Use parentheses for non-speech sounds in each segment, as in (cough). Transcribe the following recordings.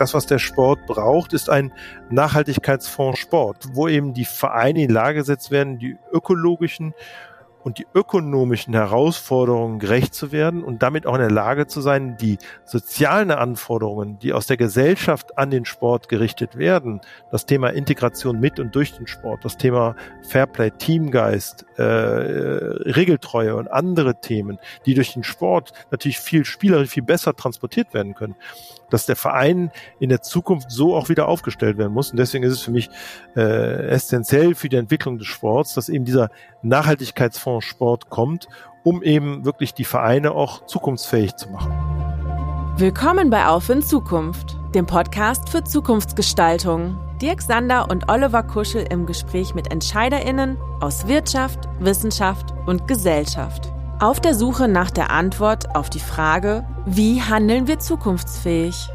das, was der Sport braucht, ist ein Nachhaltigkeitsfonds Sport, wo eben die Vereine in Lage gesetzt werden, die ökologischen und die ökonomischen Herausforderungen gerecht zu werden und damit auch in der Lage zu sein, die sozialen Anforderungen, die aus der Gesellschaft an den Sport gerichtet werden, das Thema Integration mit und durch den Sport, das Thema Fairplay, Teamgeist, äh, Regeltreue und andere Themen, die durch den Sport natürlich viel spielerisch, viel besser transportiert werden können, dass der Verein in der Zukunft so auch wieder aufgestellt werden muss. Und deswegen ist es für mich äh, essentiell für die Entwicklung des Sports, dass eben dieser Nachhaltigkeitsfonds Sport kommt, um eben wirklich die Vereine auch zukunftsfähig zu machen. Willkommen bei Auf in Zukunft, dem Podcast für Zukunftsgestaltung. Dirk Sander und Oliver Kuschel im Gespräch mit EntscheiderInnen aus Wirtschaft, Wissenschaft und Gesellschaft. Auf der Suche nach der Antwort auf die Frage, wie handeln wir zukunftsfähig?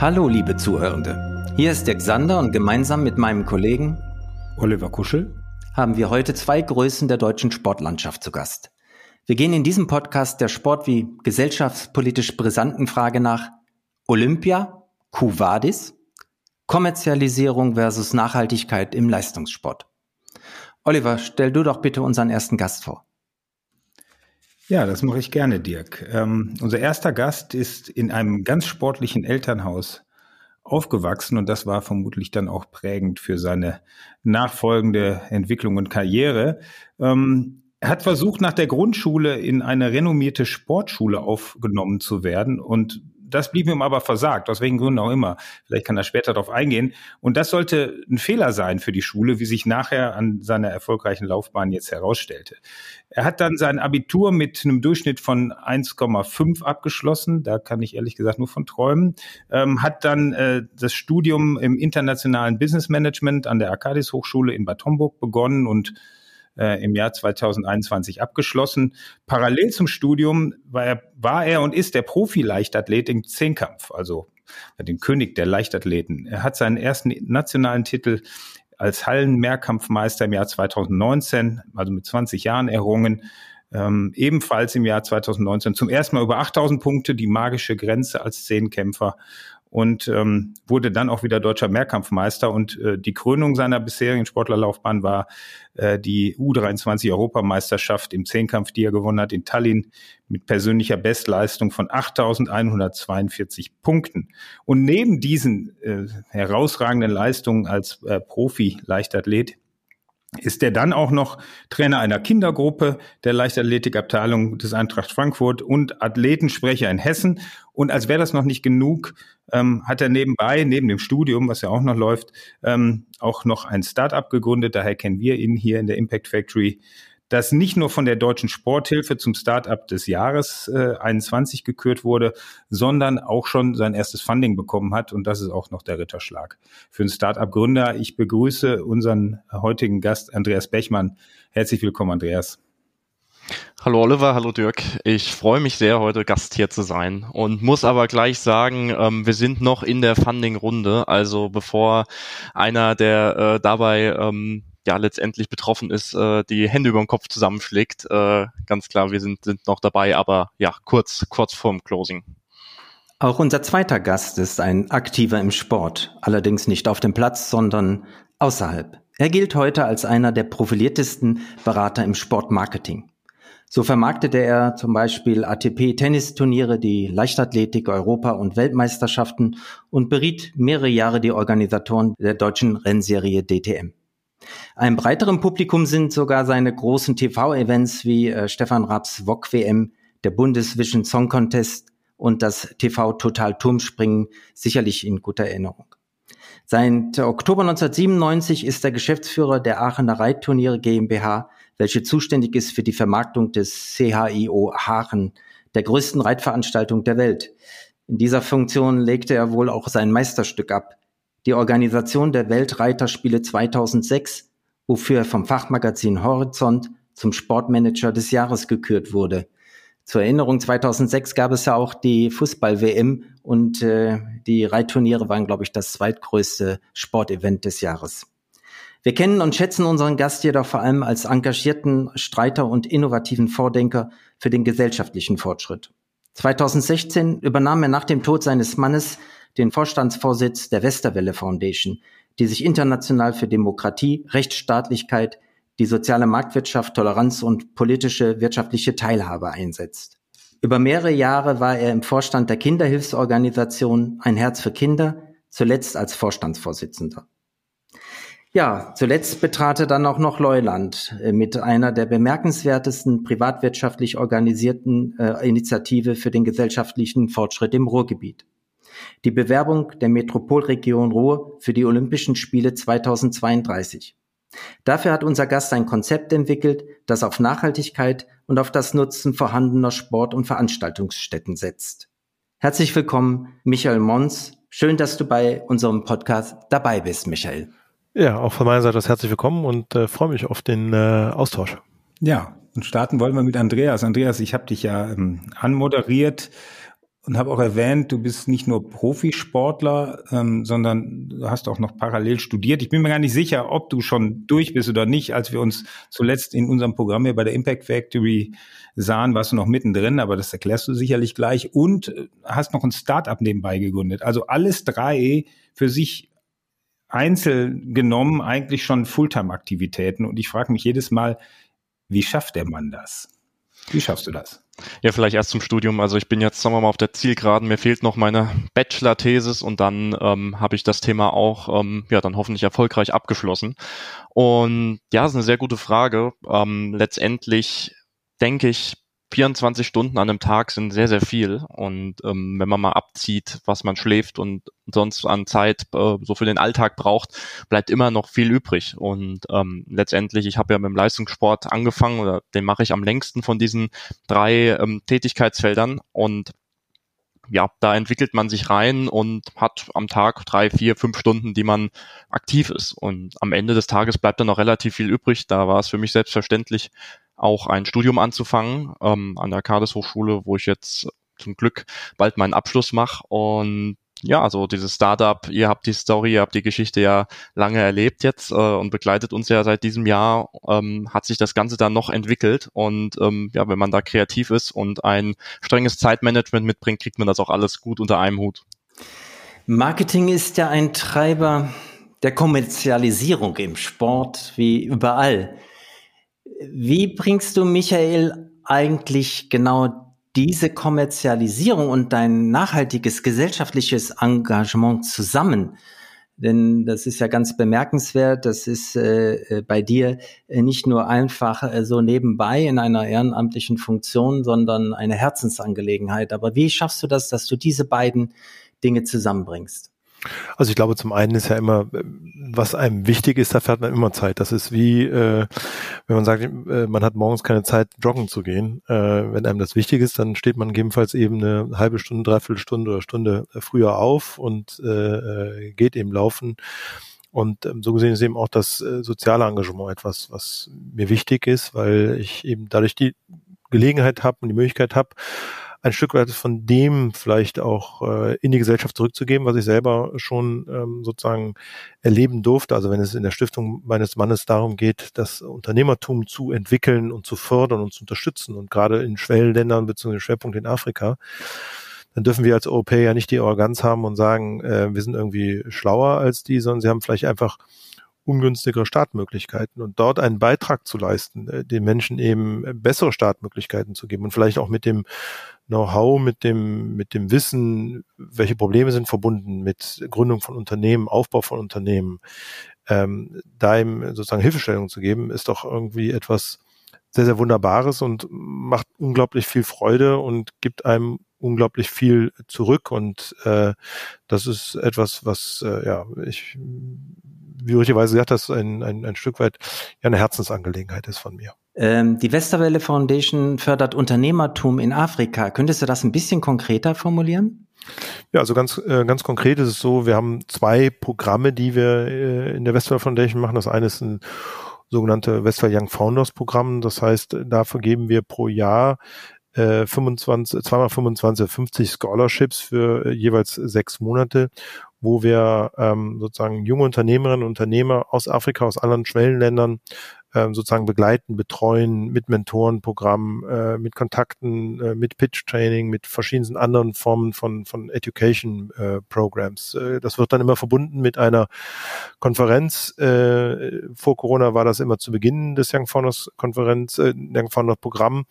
Hallo, liebe Zuhörende. Hier ist Dirk Sander und gemeinsam mit meinem Kollegen Oliver Kuschel haben wir heute zwei Größen der deutschen Sportlandschaft zu Gast. Wir gehen in diesem Podcast der Sport wie gesellschaftspolitisch brisanten Frage nach Olympia, Quo Vadis, Kommerzialisierung versus Nachhaltigkeit im Leistungssport. Oliver, stell du doch bitte unseren ersten Gast vor. Ja, das mache ich gerne, Dirk. Ähm, unser erster Gast ist in einem ganz sportlichen Elternhaus aufgewachsen und das war vermutlich dann auch prägend für seine nachfolgende Entwicklung und Karriere. Ähm, er hat versucht, nach der Grundschule in eine renommierte Sportschule aufgenommen zu werden und das blieb ihm aber versagt, aus welchen Gründen auch immer. Vielleicht kann er später darauf eingehen. Und das sollte ein Fehler sein für die Schule, wie sich nachher an seiner erfolgreichen Laufbahn jetzt herausstellte. Er hat dann sein Abitur mit einem Durchschnitt von 1,5 abgeschlossen. Da kann ich ehrlich gesagt nur von träumen. Ähm, hat dann äh, das Studium im internationalen Business Management an der Arcadis Hochschule in Bad Homburg begonnen und äh, im Jahr 2021 abgeschlossen. Parallel zum Studium war er, war er und ist der Profi-Leichtathlet im Zehnkampf, also den König der Leichtathleten. Er hat seinen ersten nationalen Titel als Hallen-Mehrkampfmeister im Jahr 2019, also mit 20 Jahren errungen. Ähm, ebenfalls im Jahr 2019 zum ersten Mal über 8000 Punkte, die magische Grenze als Zehnkämpfer und ähm, wurde dann auch wieder deutscher Mehrkampfmeister. Und äh, die Krönung seiner bisherigen Sportlerlaufbahn war äh, die U23-Europameisterschaft im Zehnkampf, die er gewonnen hat in Tallinn mit persönlicher Bestleistung von 8.142 Punkten. Und neben diesen äh, herausragenden Leistungen als äh, Profi-Leichtathlet ist er dann auch noch Trainer einer Kindergruppe der Leichtathletikabteilung des Eintracht Frankfurt und Athletensprecher in Hessen. Und als wäre das noch nicht genug, ähm, hat er nebenbei, neben dem Studium, was ja auch noch läuft, ähm, auch noch ein Startup gegründet. Daher kennen wir ihn hier in der Impact Factory das nicht nur von der Deutschen Sporthilfe zum Startup des Jahres äh, 21 gekürt wurde, sondern auch schon sein erstes Funding bekommen hat. Und das ist auch noch der Ritterschlag für einen Startup-Gründer. Ich begrüße unseren heutigen Gast Andreas Bechmann. Herzlich willkommen, Andreas. Hallo Oliver, hallo Dirk. Ich freue mich sehr, heute Gast hier zu sein und muss aber gleich sagen, ähm, wir sind noch in der Funding-Runde. Also bevor einer, der äh, dabei ähm, ja letztendlich betroffen ist, äh, die Hände über den Kopf zusammenschlägt. Äh, ganz klar, wir sind, sind noch dabei, aber ja, kurz, kurz vorm Closing. Auch unser zweiter Gast ist ein Aktiver im Sport, allerdings nicht auf dem Platz, sondern außerhalb. Er gilt heute als einer der profiliertesten Berater im Sportmarketing. So vermarktete er zum Beispiel ATP-Tennisturniere, die Leichtathletik, Europa- und Weltmeisterschaften und beriet mehrere Jahre die Organisatoren der deutschen Rennserie DTM. Einem breiteren Publikum sind sogar seine großen TV-Events wie äh, Stefan Raps VOG WM, der Bundesvision Song Contest und das TV Total Turmspringen sicherlich in guter Erinnerung. Seit Oktober 1997 ist er Geschäftsführer der Aachener Reitturniere GmbH, welche zuständig ist für die Vermarktung des CHIO Aachen, der größten Reitveranstaltung der Welt. In dieser Funktion legte er wohl auch sein Meisterstück ab, die Organisation der Weltreiterspiele 2006, wofür er vom Fachmagazin Horizont zum Sportmanager des Jahres gekürt wurde. Zur Erinnerung, 2006 gab es ja auch die Fußball-WM und äh, die Reitturniere waren, glaube ich, das zweitgrößte Sportevent des Jahres. Wir kennen und schätzen unseren Gast jedoch vor allem als engagierten Streiter und innovativen Vordenker für den gesellschaftlichen Fortschritt. 2016 übernahm er nach dem Tod seines Mannes den Vorstandsvorsitz der Westerwelle Foundation, die sich international für Demokratie, Rechtsstaatlichkeit, die soziale Marktwirtschaft, Toleranz und politische wirtschaftliche Teilhabe einsetzt. Über mehrere Jahre war er im Vorstand der Kinderhilfsorganisation Ein Herz für Kinder, zuletzt als Vorstandsvorsitzender. Ja, zuletzt betrat er dann auch noch Leuland äh, mit einer der bemerkenswertesten privatwirtschaftlich organisierten äh, Initiative für den gesellschaftlichen Fortschritt im Ruhrgebiet. Die Bewerbung der Metropolregion Ruhr für die Olympischen Spiele 2032. Dafür hat unser Gast ein Konzept entwickelt, das auf Nachhaltigkeit und auf das Nutzen vorhandener Sport- und Veranstaltungsstätten setzt. Herzlich willkommen, Michael Mons. Schön, dass du bei unserem Podcast dabei bist, Michael. Ja, auch von meiner Seite aus herzlich willkommen und äh, freue mich auf den äh, Austausch. Ja, und starten wollen wir mit Andreas. Andreas, ich habe dich ja ähm, anmoderiert und habe auch erwähnt, du bist nicht nur Profisportler, ähm, sondern du hast auch noch parallel studiert. Ich bin mir gar nicht sicher, ob du schon durch bist oder nicht. Als wir uns zuletzt in unserem Programm hier bei der Impact Factory sahen, warst du noch mittendrin, aber das erklärst du sicherlich gleich. Und äh, hast noch ein Start-up nebenbei gegründet. Also alles drei für sich einzeln genommen eigentlich schon Fulltime-Aktivitäten. Und ich frage mich jedes Mal, wie schafft der Mann das? Wie schaffst du das? Ja, vielleicht erst zum Studium. Also ich bin jetzt, sagen wir mal, auf der Zielgeraden. Mir fehlt noch meine Bachelor-Thesis und dann ähm, habe ich das Thema auch, ähm, ja, dann hoffentlich erfolgreich abgeschlossen. Und ja, ist eine sehr gute Frage. Ähm, letztendlich denke ich, 24 Stunden an einem Tag sind sehr, sehr viel. Und ähm, wenn man mal abzieht, was man schläft und sonst an Zeit äh, so für den Alltag braucht, bleibt immer noch viel übrig. Und ähm, letztendlich, ich habe ja mit dem Leistungssport angefangen oder den mache ich am längsten von diesen drei ähm, Tätigkeitsfeldern. Und ja, da entwickelt man sich rein und hat am Tag drei, vier, fünf Stunden, die man aktiv ist. Und am Ende des Tages bleibt dann noch relativ viel übrig. Da war es für mich selbstverständlich, auch ein Studium anzufangen ähm, an der Kades Hochschule, wo ich jetzt zum Glück bald meinen Abschluss mache. Und ja, also dieses Startup, ihr habt die Story, ihr habt die Geschichte ja lange erlebt jetzt äh, und begleitet uns ja seit diesem Jahr, ähm, hat sich das Ganze dann noch entwickelt. Und ähm, ja, wenn man da kreativ ist und ein strenges Zeitmanagement mitbringt, kriegt man das auch alles gut unter einem Hut. Marketing ist ja ein Treiber der Kommerzialisierung im Sport wie überall. Wie bringst du, Michael, eigentlich genau diese Kommerzialisierung und dein nachhaltiges gesellschaftliches Engagement zusammen? Denn das ist ja ganz bemerkenswert. Das ist äh, äh bei dir äh, nicht nur einfach äh, so nebenbei in einer ehrenamtlichen Funktion, sondern eine Herzensangelegenheit. Aber wie schaffst du das, dass du diese beiden Dinge zusammenbringst? Also ich glaube, zum einen ist ja immer, was einem wichtig ist, dafür hat man immer Zeit. Das ist wie, äh, wenn man sagt, äh, man hat morgens keine Zeit, joggen zu gehen. Äh, wenn einem das wichtig ist, dann steht man gegebenenfalls eben eine halbe Stunde, dreiviertel Stunde oder Stunde früher auf und äh, äh, geht eben laufen. Und ähm, so gesehen ist eben auch das äh, soziale Engagement etwas, was mir wichtig ist, weil ich eben dadurch die Gelegenheit habe und die Möglichkeit habe, ein Stück weit von dem vielleicht auch äh, in die Gesellschaft zurückzugeben, was ich selber schon ähm, sozusagen erleben durfte. Also wenn es in der Stiftung meines Mannes darum geht, das Unternehmertum zu entwickeln und zu fördern und zu unterstützen und gerade in Schwellenländern bzw. Schwerpunkt in Afrika, dann dürfen wir als Europäer nicht die Arroganz haben und sagen, äh, wir sind irgendwie schlauer als die, sondern sie haben vielleicht einfach ungünstigere Startmöglichkeiten und dort einen Beitrag zu leisten, äh, den Menschen eben bessere Startmöglichkeiten zu geben und vielleicht auch mit dem Know-how, mit dem, mit dem Wissen, welche Probleme sind verbunden mit Gründung von Unternehmen, Aufbau von Unternehmen, ähm, da ihm sozusagen Hilfestellung zu geben, ist doch irgendwie etwas sehr, sehr Wunderbares und macht unglaublich viel Freude und gibt einem unglaublich viel zurück und äh, das ist etwas, was äh, ja ich wie richtigerweise gesagt hast, ein, ein, ein Stück weit ja eine Herzensangelegenheit ist von mir. Ähm, die Westerwelle Foundation fördert Unternehmertum in Afrika. Könntest du das ein bisschen konkreter formulieren? Ja, also ganz, äh, ganz konkret ist es so, wir haben zwei Programme, die wir äh, in der Westwelle Foundation machen. Das eine ist ein sogenannte Westphal Young Founders Programm. Das heißt, dafür geben wir pro Jahr äh, 25, zweimal 25, 50 Scholarships für äh, jeweils sechs Monate, wo wir ähm, sozusagen junge Unternehmerinnen und Unternehmer aus Afrika, aus anderen Schwellenländern ähm, sozusagen begleiten, betreuen mit Mentorenprogrammen, äh, mit Kontakten, äh, mit Pitch-Training, mit verschiedensten anderen Formen von, von Education-Programs. Äh, das wird dann immer verbunden mit einer Konferenz. Äh, vor Corona war das immer zu Beginn des Young Founders Konferenz, äh, Young Founders Programm.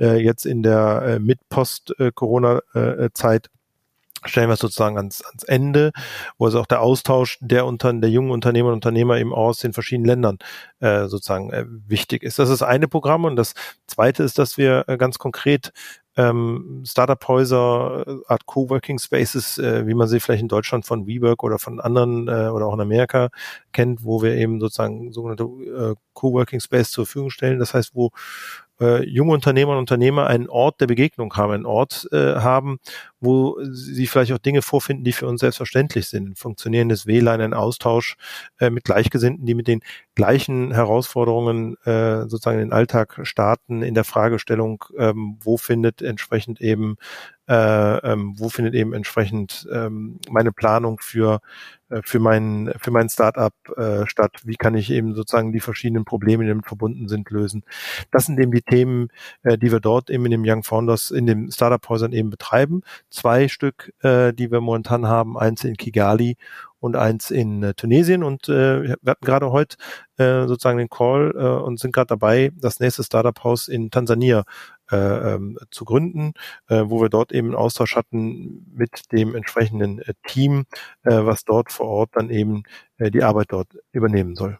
Äh, jetzt in der äh, Mit-Post-Corona-Zeit äh, stellen wir es sozusagen ans, ans Ende, wo also auch der Austausch der, unter, der jungen Unternehmer und Unternehmer eben aus den verschiedenen Ländern äh, sozusagen äh, wichtig ist. Das ist eine Programm und das zweite ist, dass wir äh, ganz konkret ähm, Startup-Häuser, äh, Art Coworking Spaces, äh, wie man sie vielleicht in Deutschland von WeWork oder von anderen äh, oder auch in Amerika kennt, wo wir eben sozusagen sogenannte äh, Coworking Space zur Verfügung stellen. Das heißt, wo äh, junge Unternehmer und Unternehmer einen Ort der Begegnung haben, einen Ort äh, haben, wo sie vielleicht auch Dinge vorfinden, die für uns selbstverständlich sind. Funktionierendes WLAN, ein Austausch äh, mit Gleichgesinnten, die mit den gleichen Herausforderungen äh, sozusagen in den Alltag starten, in der Fragestellung, ähm, wo findet entsprechend eben äh, ähm, wo findet eben entsprechend ähm, meine Planung für für mein für mein Startup statt? Wie kann ich eben sozusagen die verschiedenen Probleme, die damit verbunden sind, lösen? Das sind eben die Themen, die wir dort eben in dem Young Founders in den Startup-Häusern eben betreiben. Zwei Stück, äh, die wir momentan haben, eins in Kigali und eins in äh, Tunesien. Und äh, wir hatten gerade heute äh, sozusagen den Call äh, und sind gerade dabei, das nächste Startup-Haus in Tansania äh, ähm, zu gründen, äh, wo wir dort eben einen Austausch hatten mit dem entsprechenden äh, Team, äh, was dort vor Ort dann eben äh, die Arbeit dort übernehmen soll.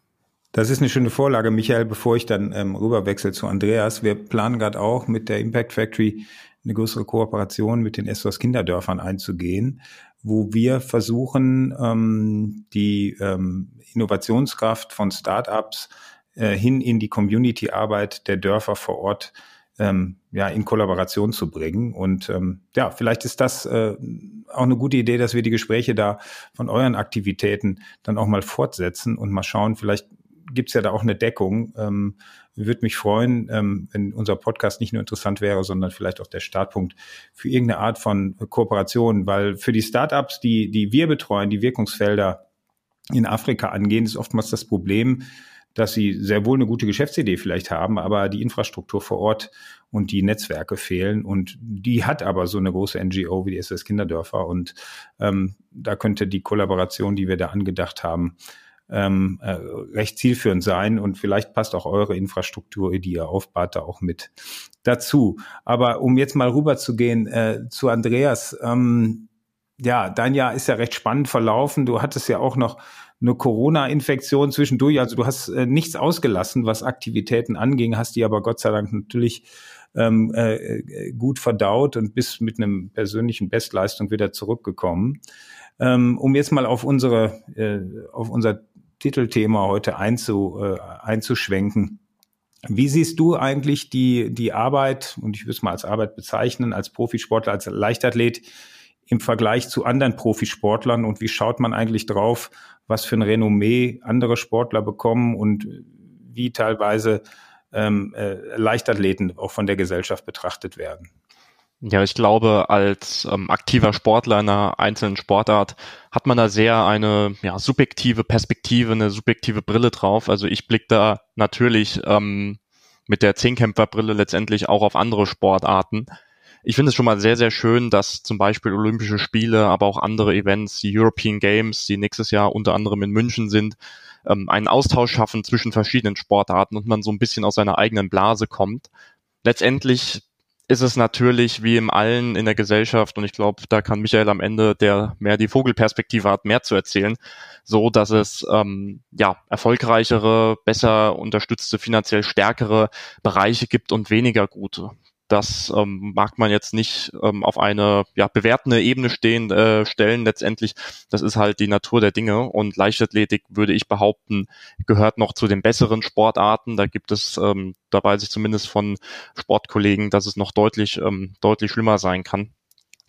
Das ist eine schöne Vorlage, Michael, bevor ich dann ähm, rüberwechsel zu Andreas. Wir planen gerade auch mit der Impact Factory eine größere Kooperation mit den Essos Kinderdörfern einzugehen, wo wir versuchen, ähm, die ähm, Innovationskraft von Startups äh, hin in die Community-Arbeit der Dörfer vor Ort ähm, ja, in Kollaboration zu bringen. Und ähm, ja, vielleicht ist das äh, auch eine gute Idee, dass wir die Gespräche da von euren Aktivitäten dann auch mal fortsetzen und mal schauen, vielleicht gibt's ja da auch eine Deckung. Ähm, würde mich freuen, ähm, wenn unser Podcast nicht nur interessant wäre, sondern vielleicht auch der Startpunkt für irgendeine Art von Kooperation, weil für die Startups, die, die wir betreuen, die Wirkungsfelder in Afrika angehen, ist oftmals das Problem, dass sie sehr wohl eine gute Geschäftsidee vielleicht haben, aber die Infrastruktur vor Ort und die Netzwerke fehlen. Und die hat aber so eine große NGO wie die SS Kinderdörfer. Und ähm, da könnte die Kollaboration, die wir da angedacht haben, ähm, äh, recht zielführend sein und vielleicht passt auch eure Infrastruktur, die ihr aufbaut, da auch mit dazu. Aber um jetzt mal rüber zu gehen äh, zu Andreas, ähm, ja, dein Jahr ist ja recht spannend verlaufen. Du hattest ja auch noch eine Corona-Infektion zwischendurch. Also du hast äh, nichts ausgelassen, was Aktivitäten anging, hast die aber Gott sei Dank natürlich ähm, äh, gut verdaut und bist mit einem persönlichen Bestleistung wieder zurückgekommen. Ähm, um jetzt mal auf unsere, äh, auf unser Titelthema heute einzu, äh, einzuschwenken. Wie siehst du eigentlich die, die Arbeit, und ich würde es mal als Arbeit bezeichnen, als Profisportler, als Leichtathlet im Vergleich zu anderen Profisportlern und wie schaut man eigentlich drauf, was für ein Renommee andere Sportler bekommen und wie teilweise ähm, äh, Leichtathleten auch von der Gesellschaft betrachtet werden? Ja, ich glaube, als ähm, aktiver Sportler in einer einzelnen Sportart hat man da sehr eine ja, subjektive Perspektive, eine subjektive Brille drauf. Also ich blicke da natürlich ähm, mit der Zehnkämpferbrille letztendlich auch auf andere Sportarten. Ich finde es schon mal sehr, sehr schön, dass zum Beispiel Olympische Spiele, aber auch andere Events, die European Games, die nächstes Jahr unter anderem in München sind, ähm, einen Austausch schaffen zwischen verschiedenen Sportarten und man so ein bisschen aus seiner eigenen Blase kommt. Letztendlich ist es natürlich wie im Allen in der Gesellschaft, und ich glaube, da kann Michael am Ende, der mehr die Vogelperspektive hat, mehr zu erzählen, so dass es ähm, ja erfolgreichere, besser unterstützte, finanziell stärkere Bereiche gibt und weniger gute. Das ähm, mag man jetzt nicht ähm, auf eine ja, bewertende Ebene stehen, äh, stellen. Letztendlich, das ist halt die Natur der Dinge. Und Leichtathletik, würde ich behaupten, gehört noch zu den besseren Sportarten. Da gibt es, ähm, da weiß ich zumindest von Sportkollegen, dass es noch deutlich, ähm, deutlich schlimmer sein kann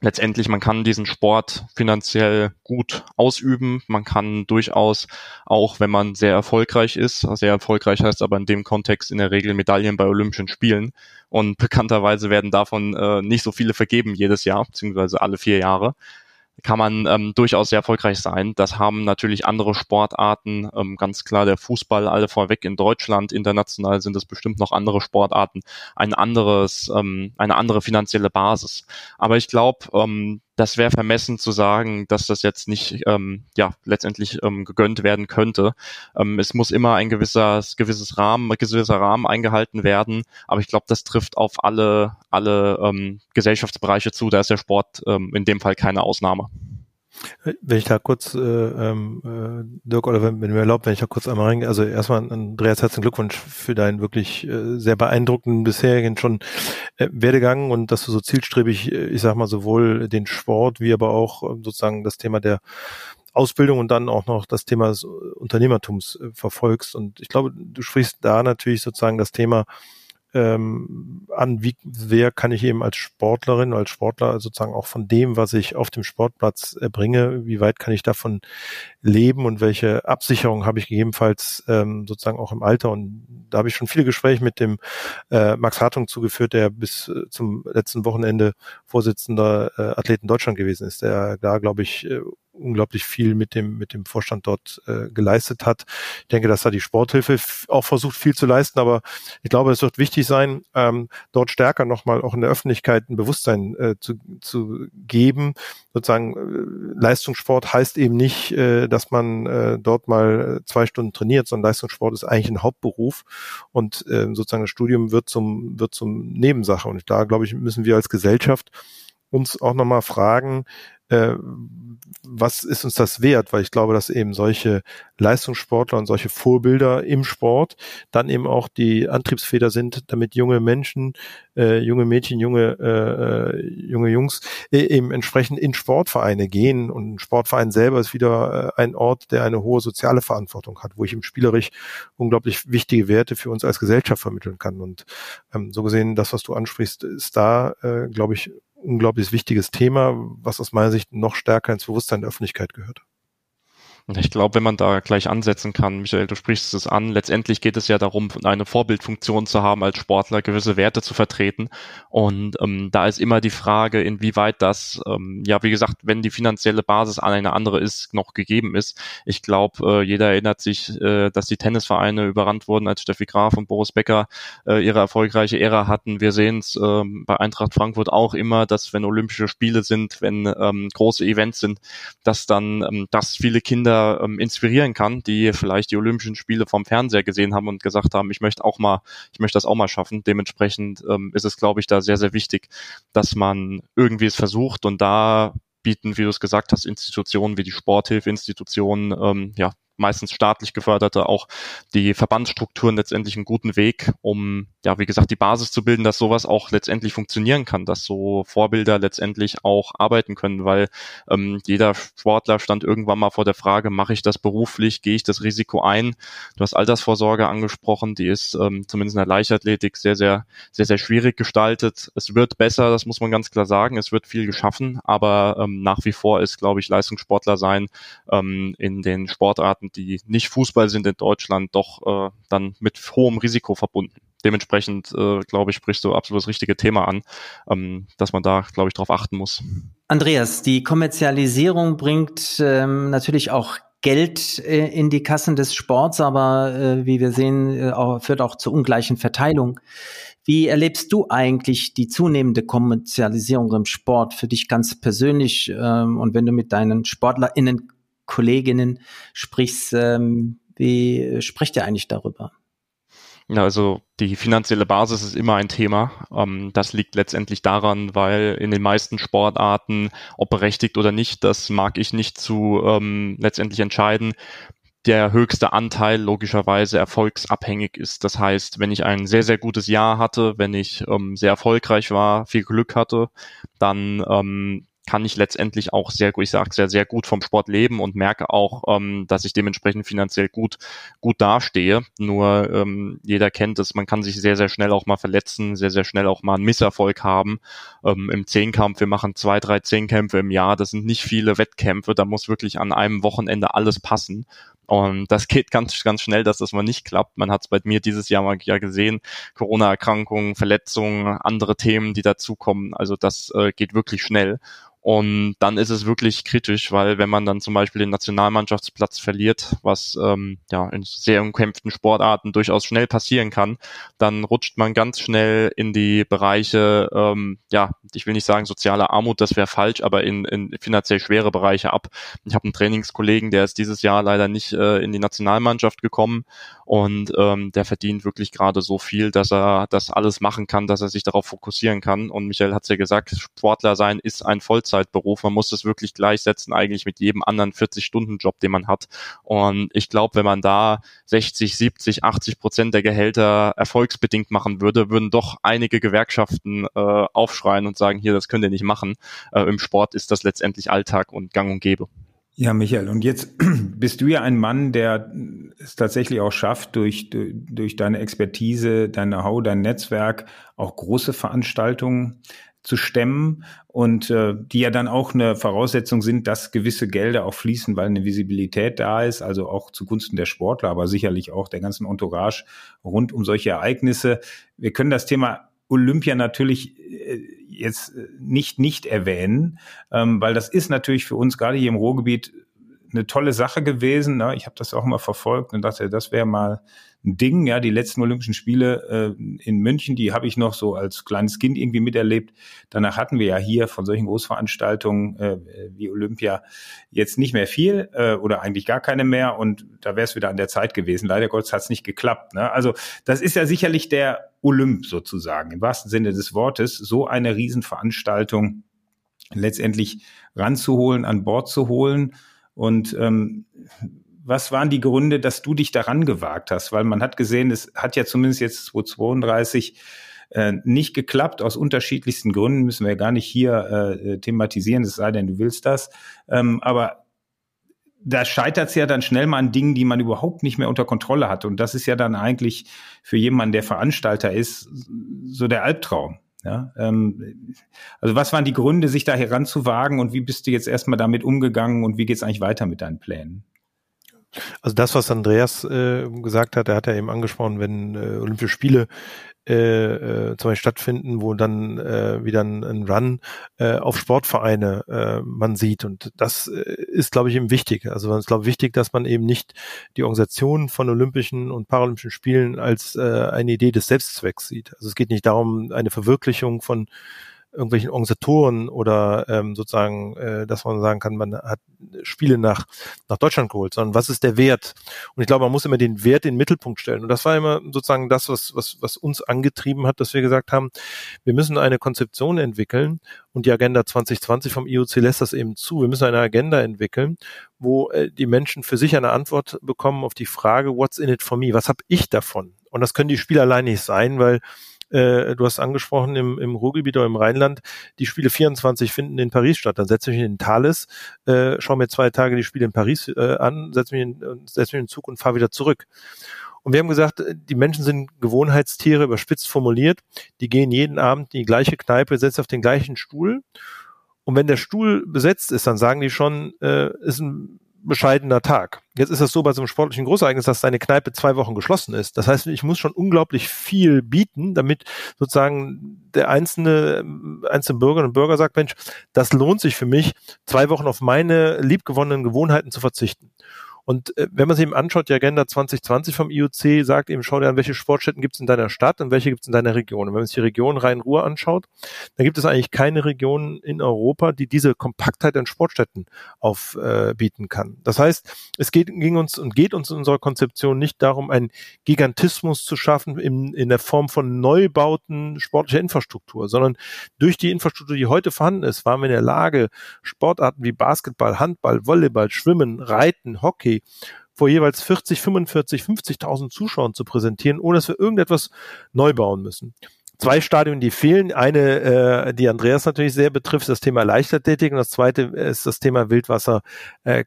letztendlich, man kann diesen Sport finanziell gut ausüben. Man kann durchaus, auch wenn man sehr erfolgreich ist, sehr erfolgreich heißt aber in dem Kontext in der Regel Medaillen bei Olympischen Spielen. Und bekannterweise werden davon äh, nicht so viele vergeben jedes Jahr, beziehungsweise alle vier Jahre. Kann man ähm, durchaus sehr erfolgreich sein. Das haben natürlich andere Sportarten, ähm, ganz klar der Fußball alle vorweg in Deutschland. International sind es bestimmt noch andere Sportarten, ein anderes, ähm, eine andere finanzielle Basis. Aber ich glaube, ähm, das wäre vermessen zu sagen, dass das jetzt nicht ähm, ja letztendlich ähm, gegönnt werden könnte. Ähm, es muss immer ein gewisser gewisses Rahmen, gewisser Rahmen eingehalten werden. Aber ich glaube, das trifft auf alle alle ähm, Gesellschaftsbereiche zu. Da ist der Sport ähm, in dem Fall keine Ausnahme. Wenn ich da kurz, äh, ähm, äh, Dirk, oder wenn, wenn du mir erlaubt, wenn ich da kurz einmal reingehe, also erstmal Andreas, herzlichen Glückwunsch für deinen wirklich äh, sehr beeindruckenden bisherigen schon äh, Werdegang und dass du so zielstrebig, äh, ich sag mal, sowohl den Sport wie aber auch äh, sozusagen das Thema der Ausbildung und dann auch noch das Thema des Unternehmertums äh, verfolgst. Und ich glaube, du sprichst da natürlich sozusagen das Thema ähm, an, wie sehr kann ich eben als Sportlerin, als Sportler sozusagen auch von dem, was ich auf dem Sportplatz erbringe, wie weit kann ich davon leben und welche Absicherung habe ich gegebenenfalls ähm, sozusagen auch im Alter. Und da habe ich schon viele Gespräche mit dem äh, Max Hartung zugeführt, der bis äh, zum letzten Wochenende Vorsitzender äh, Athleten Deutschland gewesen ist, der da, glaube ich, äh, unglaublich viel mit dem mit dem Vorstand dort äh, geleistet hat. Ich denke, dass da die Sporthilfe auch versucht viel zu leisten, aber ich glaube, es wird wichtig sein, ähm, dort stärker nochmal auch in der Öffentlichkeit ein Bewusstsein äh, zu, zu geben. Sozusagen äh, Leistungssport heißt eben nicht, äh, dass man äh, dort mal zwei Stunden trainiert, sondern Leistungssport ist eigentlich ein Hauptberuf und äh, sozusagen das Studium wird zum wird zum Nebensache und da glaube ich müssen wir als Gesellschaft uns auch nochmal fragen, äh, was ist uns das wert? Weil ich glaube, dass eben solche Leistungssportler und solche Vorbilder im Sport dann eben auch die Antriebsfeder sind, damit junge Menschen, äh, junge Mädchen, junge, äh, äh junge Jungs äh, eben entsprechend in Sportvereine gehen. Und ein Sportverein selber ist wieder äh, ein Ort, der eine hohe soziale Verantwortung hat, wo ich im Spielerisch unglaublich wichtige Werte für uns als Gesellschaft vermitteln kann. Und ähm, so gesehen, das, was du ansprichst, ist da, äh, glaube ich, unglaublich wichtiges Thema, was aus meiner Sicht noch stärker ins Bewusstsein der Öffentlichkeit gehört. Ich glaube, wenn man da gleich ansetzen kann, Michael, du sprichst es an, letztendlich geht es ja darum, eine Vorbildfunktion zu haben als Sportler, gewisse Werte zu vertreten. Und ähm, da ist immer die Frage, inwieweit das, ähm, ja, wie gesagt, wenn die finanzielle Basis an eine andere ist, noch gegeben ist. Ich glaube, äh, jeder erinnert sich, äh, dass die Tennisvereine überrannt wurden, als Steffi Graf und Boris Becker äh, ihre erfolgreiche Ära hatten. Wir sehen es äh, bei Eintracht Frankfurt auch immer, dass wenn Olympische Spiele sind, wenn ähm, große Events sind, dass dann, ähm, dass viele Kinder ähm, inspirieren kann, die vielleicht die Olympischen Spiele vom Fernseher gesehen haben und gesagt haben, ich möchte auch mal, ich möchte das auch mal schaffen. Dementsprechend ähm, ist es, glaube ich, da sehr, sehr wichtig, dass man irgendwie es versucht und da bieten, wie du es gesagt hast, Institutionen wie die Sporthilfeinstitutionen, ähm, ja, meistens staatlich geförderte, auch die Verbandsstrukturen letztendlich einen guten Weg, um, ja, wie gesagt, die Basis zu bilden, dass sowas auch letztendlich funktionieren kann, dass so Vorbilder letztendlich auch arbeiten können, weil ähm, jeder Sportler stand irgendwann mal vor der Frage, mache ich das beruflich, gehe ich das Risiko ein? Du hast Altersvorsorge angesprochen, die ist ähm, zumindest in der Leichtathletik sehr, sehr, sehr, sehr schwierig gestaltet. Es wird besser, das muss man ganz klar sagen, es wird viel geschaffen, aber ähm, nach wie vor ist, glaube ich, Leistungssportler sein ähm, in den Sportarten, die nicht Fußball sind in Deutschland, doch äh, dann mit hohem Risiko verbunden. Dementsprechend, äh, glaube ich, sprichst du absolut das richtige Thema an, ähm, dass man da, glaube ich, darauf achten muss. Andreas, die Kommerzialisierung bringt ähm, natürlich auch Geld äh, in die Kassen des Sports, aber äh, wie wir sehen, äh, auch, führt auch zur ungleichen Verteilung. Wie erlebst du eigentlich die zunehmende Kommerzialisierung im Sport für dich ganz persönlich ähm, und wenn du mit deinen SportlerInnen Kolleginnen sprichst, ähm, wie spricht ihr eigentlich darüber? Also die finanzielle Basis ist immer ein Thema. Ähm, das liegt letztendlich daran, weil in den meisten Sportarten, ob berechtigt oder nicht, das mag ich nicht zu ähm, letztendlich entscheiden, der höchste Anteil logischerweise erfolgsabhängig ist. Das heißt, wenn ich ein sehr, sehr gutes Jahr hatte, wenn ich ähm, sehr erfolgreich war, viel Glück hatte, dann ähm, kann ich letztendlich auch sehr, ich sage sehr, sehr gut vom Sport leben und merke auch, ähm, dass ich dementsprechend finanziell gut, gut dastehe. Nur ähm, jeder kennt es, man kann sich sehr, sehr schnell auch mal verletzen, sehr, sehr schnell auch mal einen Misserfolg haben. Ähm, Im Zehnkampf, wir machen zwei, drei Zehnkämpfe im Jahr, das sind nicht viele Wettkämpfe, da muss wirklich an einem Wochenende alles passen. Und das geht ganz, ganz schnell, dass das mal nicht klappt. Man hat es bei mir dieses Jahr mal ja gesehen. Corona-Erkrankungen, Verletzungen, andere Themen, die dazukommen. Also das äh, geht wirklich schnell. Und dann ist es wirklich kritisch, weil wenn man dann zum Beispiel den Nationalmannschaftsplatz verliert, was ähm, ja in sehr umkämpften Sportarten durchaus schnell passieren kann, dann rutscht man ganz schnell in die Bereiche, ähm, ja, ich will nicht sagen soziale Armut, das wäre falsch, aber in, in finanziell schwere Bereiche ab. Ich habe einen Trainingskollegen, der ist dieses Jahr leider nicht äh, in die Nationalmannschaft gekommen und ähm, der verdient wirklich gerade so viel, dass er das alles machen kann, dass er sich darauf fokussieren kann. Und Michael hat es ja gesagt, Sportler sein ist ein Vollzeitberuf. Man muss das wirklich gleichsetzen eigentlich mit jedem anderen 40-Stunden-Job, den man hat. Und ich glaube, wenn man da 60, 70, 80 Prozent der Gehälter erfolgsbedingt machen würde, würden doch einige Gewerkschaften äh, aufschreien und sagen, hier, das könnt ihr nicht machen. Äh, Im Sport ist das letztendlich Alltag und gang und gäbe. Ja, Michael, und jetzt (clears throat) bist du ja ein Mann, der es tatsächlich auch schafft, durch, durch deine Expertise, dein Know-how, dein Netzwerk auch große Veranstaltungen zu stemmen und äh, die ja dann auch eine Voraussetzung sind, dass gewisse Gelder auch fließen, weil eine Visibilität da ist, also auch zugunsten der Sportler, aber sicherlich auch der ganzen Entourage rund um solche Ereignisse. Wir können das Thema Olympia natürlich äh, jetzt äh, nicht nicht erwähnen, ähm, weil das ist natürlich für uns gerade hier im Ruhrgebiet eine tolle Sache gewesen. Ne? Ich habe das auch mal verfolgt und dachte, das wäre mal ein Ding. Ja, die letzten Olympischen Spiele äh, in München, die habe ich noch so als kleines Kind irgendwie miterlebt. Danach hatten wir ja hier von solchen Großveranstaltungen äh, wie Olympia jetzt nicht mehr viel äh, oder eigentlich gar keine mehr. Und da wäre es wieder an der Zeit gewesen. Leider Gottes hat es nicht geklappt. Ne? Also das ist ja sicherlich der Olymp sozusagen im wahrsten Sinne des Wortes. So eine Riesenveranstaltung letztendlich ranzuholen, an Bord zu holen und ähm, was waren die Gründe, dass du dich daran gewagt hast? Weil man hat gesehen, es hat ja zumindest jetzt 2032 äh, nicht geklappt, aus unterschiedlichsten Gründen, müssen wir ja gar nicht hier äh, thematisieren, es sei denn, du willst das. Ähm, aber da scheitert es ja dann schnell mal an Dingen, die man überhaupt nicht mehr unter Kontrolle hat. Und das ist ja dann eigentlich für jemanden, der Veranstalter ist, so der Albtraum. Ja, ähm, also was waren die Gründe, sich da heranzuwagen und wie bist du jetzt erstmal damit umgegangen und wie geht's eigentlich weiter mit deinen Plänen? Also das, was Andreas äh, gesagt hat, er hat ja eben angesprochen, wenn äh, Olympische Spiele äh, äh, zum Beispiel stattfinden, wo dann äh, wieder ein, ein Run äh, auf Sportvereine äh, man sieht. Und das äh, ist, glaube ich, eben wichtig. Also es ist, glaube ich, wichtig, dass man eben nicht die Organisation von Olympischen und Paralympischen Spielen als äh, eine Idee des Selbstzwecks sieht. Also es geht nicht darum, eine Verwirklichung von irgendwelchen Organisatoren oder ähm, sozusagen, äh, dass man sagen kann, man hat Spiele nach, nach Deutschland geholt, sondern was ist der Wert? Und ich glaube, man muss immer den Wert in den Mittelpunkt stellen. Und das war immer sozusagen das, was, was, was uns angetrieben hat, dass wir gesagt haben, wir müssen eine Konzeption entwickeln und die Agenda 2020 vom IOC lässt das eben zu. Wir müssen eine Agenda entwickeln, wo äh, die Menschen für sich eine Antwort bekommen auf die Frage, what's in it for me? Was habe ich davon? Und das können die Spiele allein nicht sein, weil äh, du hast angesprochen, im, im Ruhrgebiet oder im Rheinland, die Spiele 24 finden in Paris statt. Dann setze ich mich in den Thales, äh, schaue mir zwei Tage die Spiele in Paris äh, an, setze mich, in, setz mich in den Zug und fahre wieder zurück. Und wir haben gesagt, die Menschen sind Gewohnheitstiere, überspitzt formuliert. Die gehen jeden Abend in die gleiche Kneipe, setzen auf den gleichen Stuhl. Und wenn der Stuhl besetzt ist, dann sagen die schon, äh, ist ein bescheidener Tag. Jetzt ist es so bei so einem sportlichen Großereignis, dass deine Kneipe zwei Wochen geschlossen ist. Das heißt, ich muss schon unglaublich viel bieten, damit sozusagen der einzelne, einzelne Bürger und Bürger sagt, Mensch, das lohnt sich für mich, zwei Wochen auf meine liebgewonnenen Gewohnheiten zu verzichten. Und äh, wenn man sich eben anschaut, die Agenda 2020 vom IOC sagt eben, schau dir an, welche Sportstätten gibt es in deiner Stadt und welche gibt es in deiner Region. Und wenn man sich die Region Rhein-Ruhr anschaut, dann gibt es eigentlich keine Region in Europa, die diese Kompaktheit an Sportstätten aufbieten äh, kann. Das heißt, es geht, ging uns und geht uns in unserer Konzeption nicht darum, einen Gigantismus zu schaffen in, in der Form von Neubauten sportlicher Infrastruktur, sondern durch die Infrastruktur, die heute vorhanden ist, waren wir in der Lage, Sportarten wie Basketball, Handball, Volleyball, Schwimmen, Reiten, Hockey, Vor jeweils 40, 45, 50.000 Zuschauern zu präsentieren, ohne dass wir irgendetwas neu bauen müssen. Zwei Stadien, die fehlen. Eine, äh, die Andreas natürlich sehr betrifft, das Thema Leichtathletik und das zweite ist das Thema Wildwasser äh.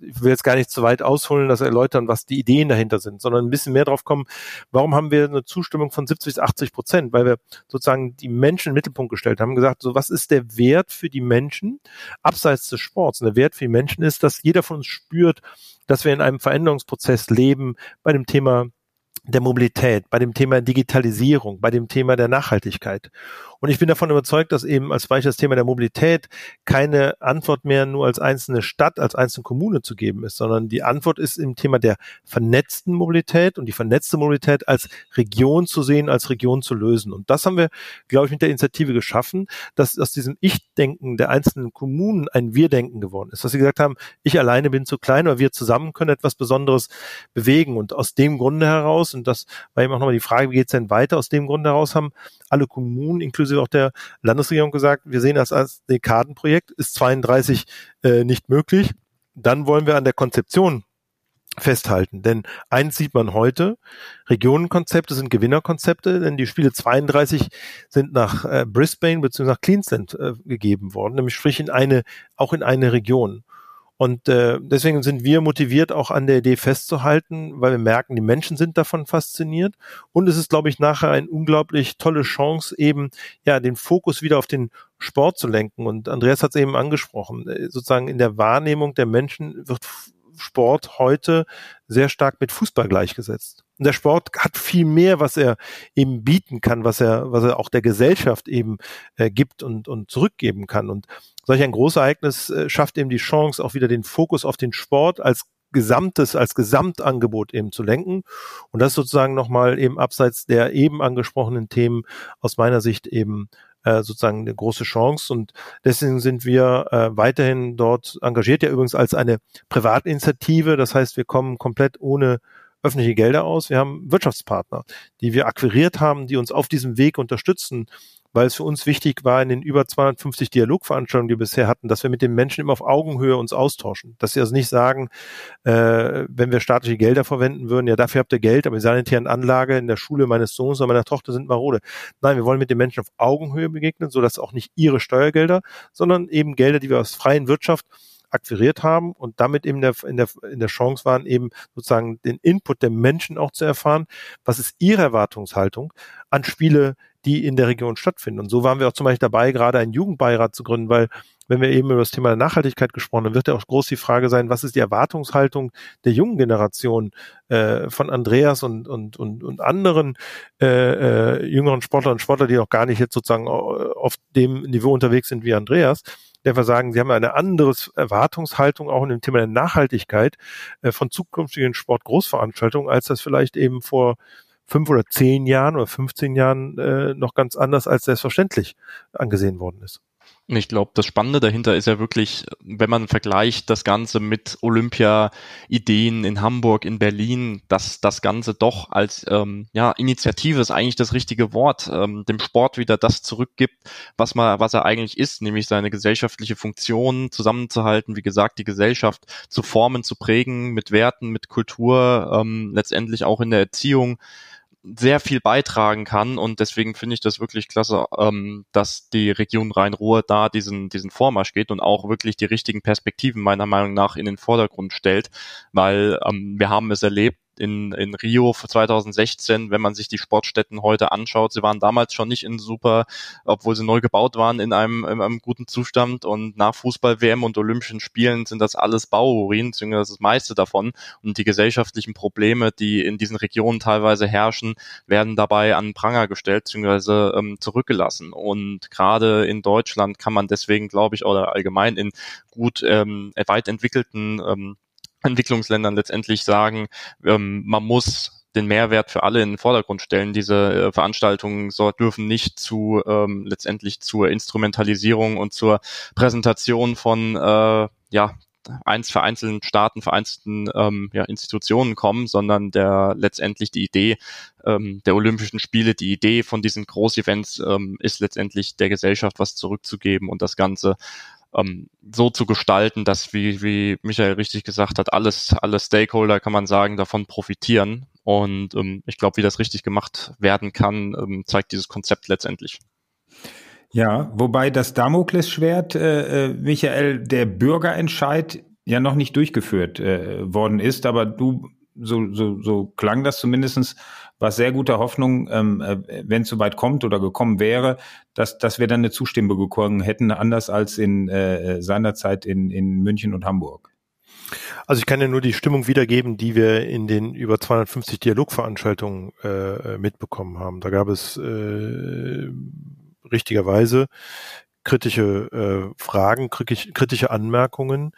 Ich will jetzt gar nicht zu weit ausholen, das erläutern, was die Ideen dahinter sind, sondern ein bisschen mehr drauf kommen, warum haben wir eine Zustimmung von 70 bis 80 Prozent? Weil wir sozusagen die Menschen im Mittelpunkt gestellt haben, gesagt, so was ist der Wert für die Menschen abseits des Sports? Und der Wert für die Menschen ist, dass jeder von uns spürt, dass wir in einem Veränderungsprozess leben bei dem Thema der Mobilität, bei dem Thema Digitalisierung, bei dem Thema der Nachhaltigkeit. Und ich bin davon überzeugt, dass eben als Beispiel das Thema der Mobilität keine Antwort mehr nur als einzelne Stadt, als einzelne Kommune zu geben ist, sondern die Antwort ist im Thema der vernetzten Mobilität und die vernetzte Mobilität als Region zu sehen, als Region zu lösen. Und das haben wir, glaube ich, mit der Initiative geschaffen, dass aus diesem Ich-Denken der einzelnen Kommunen ein Wir-Denken geworden ist. Dass sie gesagt haben, ich alleine bin zu klein, aber wir zusammen können etwas Besonderes bewegen. Und aus dem Grunde heraus, und das war eben auch nochmal die Frage, wie geht es denn weiter, aus dem Grunde heraus haben alle Kommunen, inklusive auch der Landesregierung gesagt, wir sehen das als Dekadenprojekt, ist 32 äh, nicht möglich. Dann wollen wir an der Konzeption festhalten. Denn eins sieht man heute, Regionenkonzepte sind Gewinnerkonzepte, denn die Spiele 32 sind nach äh, Brisbane bzw. nach Queensland äh, gegeben worden, nämlich sprich in eine, auch in eine Region. Und äh, deswegen sind wir motiviert, auch an der Idee festzuhalten, weil wir merken, die Menschen sind davon fasziniert. Und es ist, glaube ich, nachher eine unglaublich tolle Chance, eben ja den Fokus wieder auf den Sport zu lenken. Und Andreas hat es eben angesprochen. Äh, sozusagen in der Wahrnehmung der Menschen wird Sport heute sehr stark mit Fußball gleichgesetzt. Und der Sport hat viel mehr, was er eben bieten kann, was er, was er auch der Gesellschaft eben äh, gibt und, und zurückgeben kann. Und solch ein Großereignis äh, schafft eben die Chance, auch wieder den Fokus auf den Sport als Gesamtes, als Gesamtangebot eben zu lenken. Und das sozusagen nochmal eben abseits der eben angesprochenen Themen aus meiner Sicht eben äh, sozusagen eine große Chance. Und deswegen sind wir äh, weiterhin dort engagiert, ja übrigens als eine Privatinitiative. Das heißt, wir kommen komplett ohne öffentliche Gelder aus. Wir haben Wirtschaftspartner, die wir akquiriert haben, die uns auf diesem Weg unterstützen, weil es für uns wichtig war in den über 250 Dialogveranstaltungen, die wir bisher hatten, dass wir mit den Menschen immer auf Augenhöhe uns austauschen. Dass sie also nicht sagen, äh, wenn wir staatliche Gelder verwenden würden, ja, dafür habt ihr Geld, aber die sanitären Anlage in der Schule meines Sohns oder meiner Tochter sind marode. Nein, wir wollen mit den Menschen auf Augenhöhe begegnen, sodass auch nicht ihre Steuergelder, sondern eben Gelder, die wir aus freien Wirtschaft akquiriert haben und damit eben der, in, der, in der Chance waren, eben sozusagen den Input der Menschen auch zu erfahren. Was ist ihre Erwartungshaltung an Spiele, die in der Region stattfinden? Und so waren wir auch zum Beispiel dabei, gerade einen Jugendbeirat zu gründen, weil wenn wir eben über das Thema Nachhaltigkeit gesprochen haben, wird ja auch groß die Frage sein, was ist die Erwartungshaltung der jungen Generation äh, von Andreas und, und, und, und anderen äh, äh, jüngeren Sportler und Sportler, die auch gar nicht jetzt sozusagen auf dem Niveau unterwegs sind wie Andreas der sagen, sie haben eine andere Erwartungshaltung auch in dem Thema der Nachhaltigkeit äh, von zukünftigen Sportgroßveranstaltungen, als das vielleicht eben vor fünf oder zehn Jahren oder 15 Jahren äh, noch ganz anders als selbstverständlich angesehen worden ist. Und ich glaube, das Spannende dahinter ist ja wirklich, wenn man vergleicht das Ganze mit Olympia-Ideen in Hamburg, in Berlin, dass das Ganze doch als ähm, ja, Initiative ist eigentlich das richtige Wort, ähm, dem Sport wieder das zurückgibt, was man, was er eigentlich ist, nämlich seine gesellschaftliche Funktion zusammenzuhalten, wie gesagt, die Gesellschaft zu formen, zu prägen, mit Werten, mit Kultur, ähm, letztendlich auch in der Erziehung sehr viel beitragen kann und deswegen finde ich das wirklich klasse, ähm, dass die Region Rhein-Ruhr da diesen, diesen Vormarsch geht und auch wirklich die richtigen Perspektiven meiner Meinung nach in den Vordergrund stellt, weil ähm, wir haben es erlebt, in, in Rio 2016, wenn man sich die Sportstätten heute anschaut, sie waren damals schon nicht in super, obwohl sie neu gebaut waren, in einem, in einem guten Zustand. Und nach Fußball-WM und Olympischen Spielen sind das alles Bauurin, beziehungsweise das meiste davon. Und die gesellschaftlichen Probleme, die in diesen Regionen teilweise herrschen, werden dabei an Pranger gestellt, beziehungsweise ähm, zurückgelassen. Und gerade in Deutschland kann man deswegen, glaube ich, oder allgemein in gut ähm, weit entwickelten ähm, Entwicklungsländern letztendlich sagen, ähm, man muss den Mehrwert für alle in den Vordergrund stellen. Diese äh, Veranstaltungen so dürfen nicht zu ähm, letztendlich zur Instrumentalisierung und zur Präsentation von äh, ja eins vereinzelten Staaten, vereinzelten ähm, ja, Institutionen kommen, sondern der letztendlich die Idee ähm, der Olympischen Spiele, die Idee von diesen Großevents ähm, ist letztendlich der Gesellschaft was zurückzugeben und das Ganze ähm, so zu gestalten, dass, wie, wie Michael richtig gesagt hat, alles, alle Stakeholder, kann man sagen, davon profitieren. Und ähm, ich glaube, wie das richtig gemacht werden kann, ähm, zeigt dieses Konzept letztendlich. Ja, wobei das Damoklesschwert, äh, äh, Michael, der Bürgerentscheid ja noch nicht durchgeführt äh, worden ist, aber du, so, so, so klang das zumindestens, war sehr guter Hoffnung, ähm, äh, wenn es soweit kommt oder gekommen wäre, dass, dass wir dann eine Zustimmung bekommen hätten, anders als in äh, seiner Zeit in, in München und Hamburg. Also ich kann ja nur die Stimmung wiedergeben, die wir in den über 250 Dialogveranstaltungen äh, mitbekommen haben. Da gab es äh, richtigerweise kritische äh, Fragen, kritische Anmerkungen.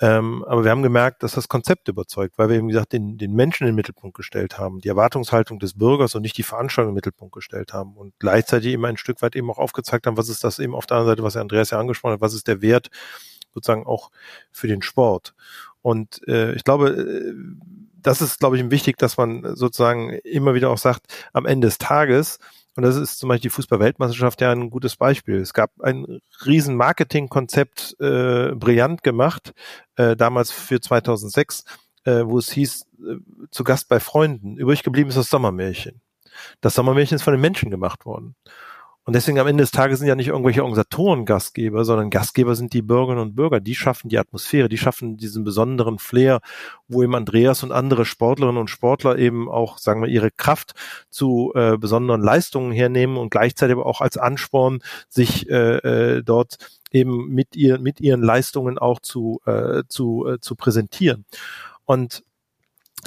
Ähm, aber wir haben gemerkt, dass das Konzept überzeugt, weil wir eben gesagt den, den Menschen in den Mittelpunkt gestellt haben, die Erwartungshaltung des Bürgers und nicht die Veranstaltung den Mittelpunkt gestellt haben und gleichzeitig eben ein Stück weit eben auch aufgezeigt haben, was ist das eben auf der anderen Seite, was Andreas ja angesprochen hat, was ist der Wert sozusagen auch für den Sport. Und äh, ich glaube, äh, das ist, glaube ich, wichtig, dass man sozusagen immer wieder auch sagt, am Ende des Tages, und das ist zum Beispiel die Fußball-Weltmeisterschaft ja ein gutes Beispiel. Es gab ein riesen Marketingkonzept, äh, brillant gemacht, äh, damals für 2006, äh, wo es hieß, äh, zu Gast bei Freunden. Übrig geblieben ist das Sommermärchen. Das Sommermärchen ist von den Menschen gemacht worden. Und deswegen am Ende des Tages sind ja nicht irgendwelche Organisatoren Gastgeber, sondern Gastgeber sind die Bürgerinnen und Bürger. Die schaffen die Atmosphäre, die schaffen diesen besonderen Flair, wo eben Andreas und andere Sportlerinnen und Sportler eben auch, sagen wir, ihre Kraft zu äh, besonderen Leistungen hernehmen und gleichzeitig aber auch als Ansporn, sich äh, äh, dort eben mit, ihr, mit ihren Leistungen auch zu, äh, zu, äh, zu präsentieren. Und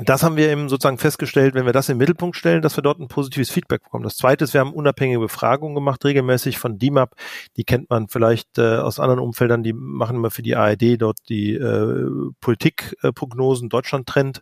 das haben wir eben sozusagen festgestellt, wenn wir das den Mittelpunkt stellen, dass wir dort ein positives Feedback bekommen. Das zweite ist, wir haben unabhängige Befragungen gemacht, regelmäßig von DIMAP. Die kennt man vielleicht äh, aus anderen Umfeldern, die machen immer für die ARD dort die äh, Politikprognosen, Deutschland-Trend,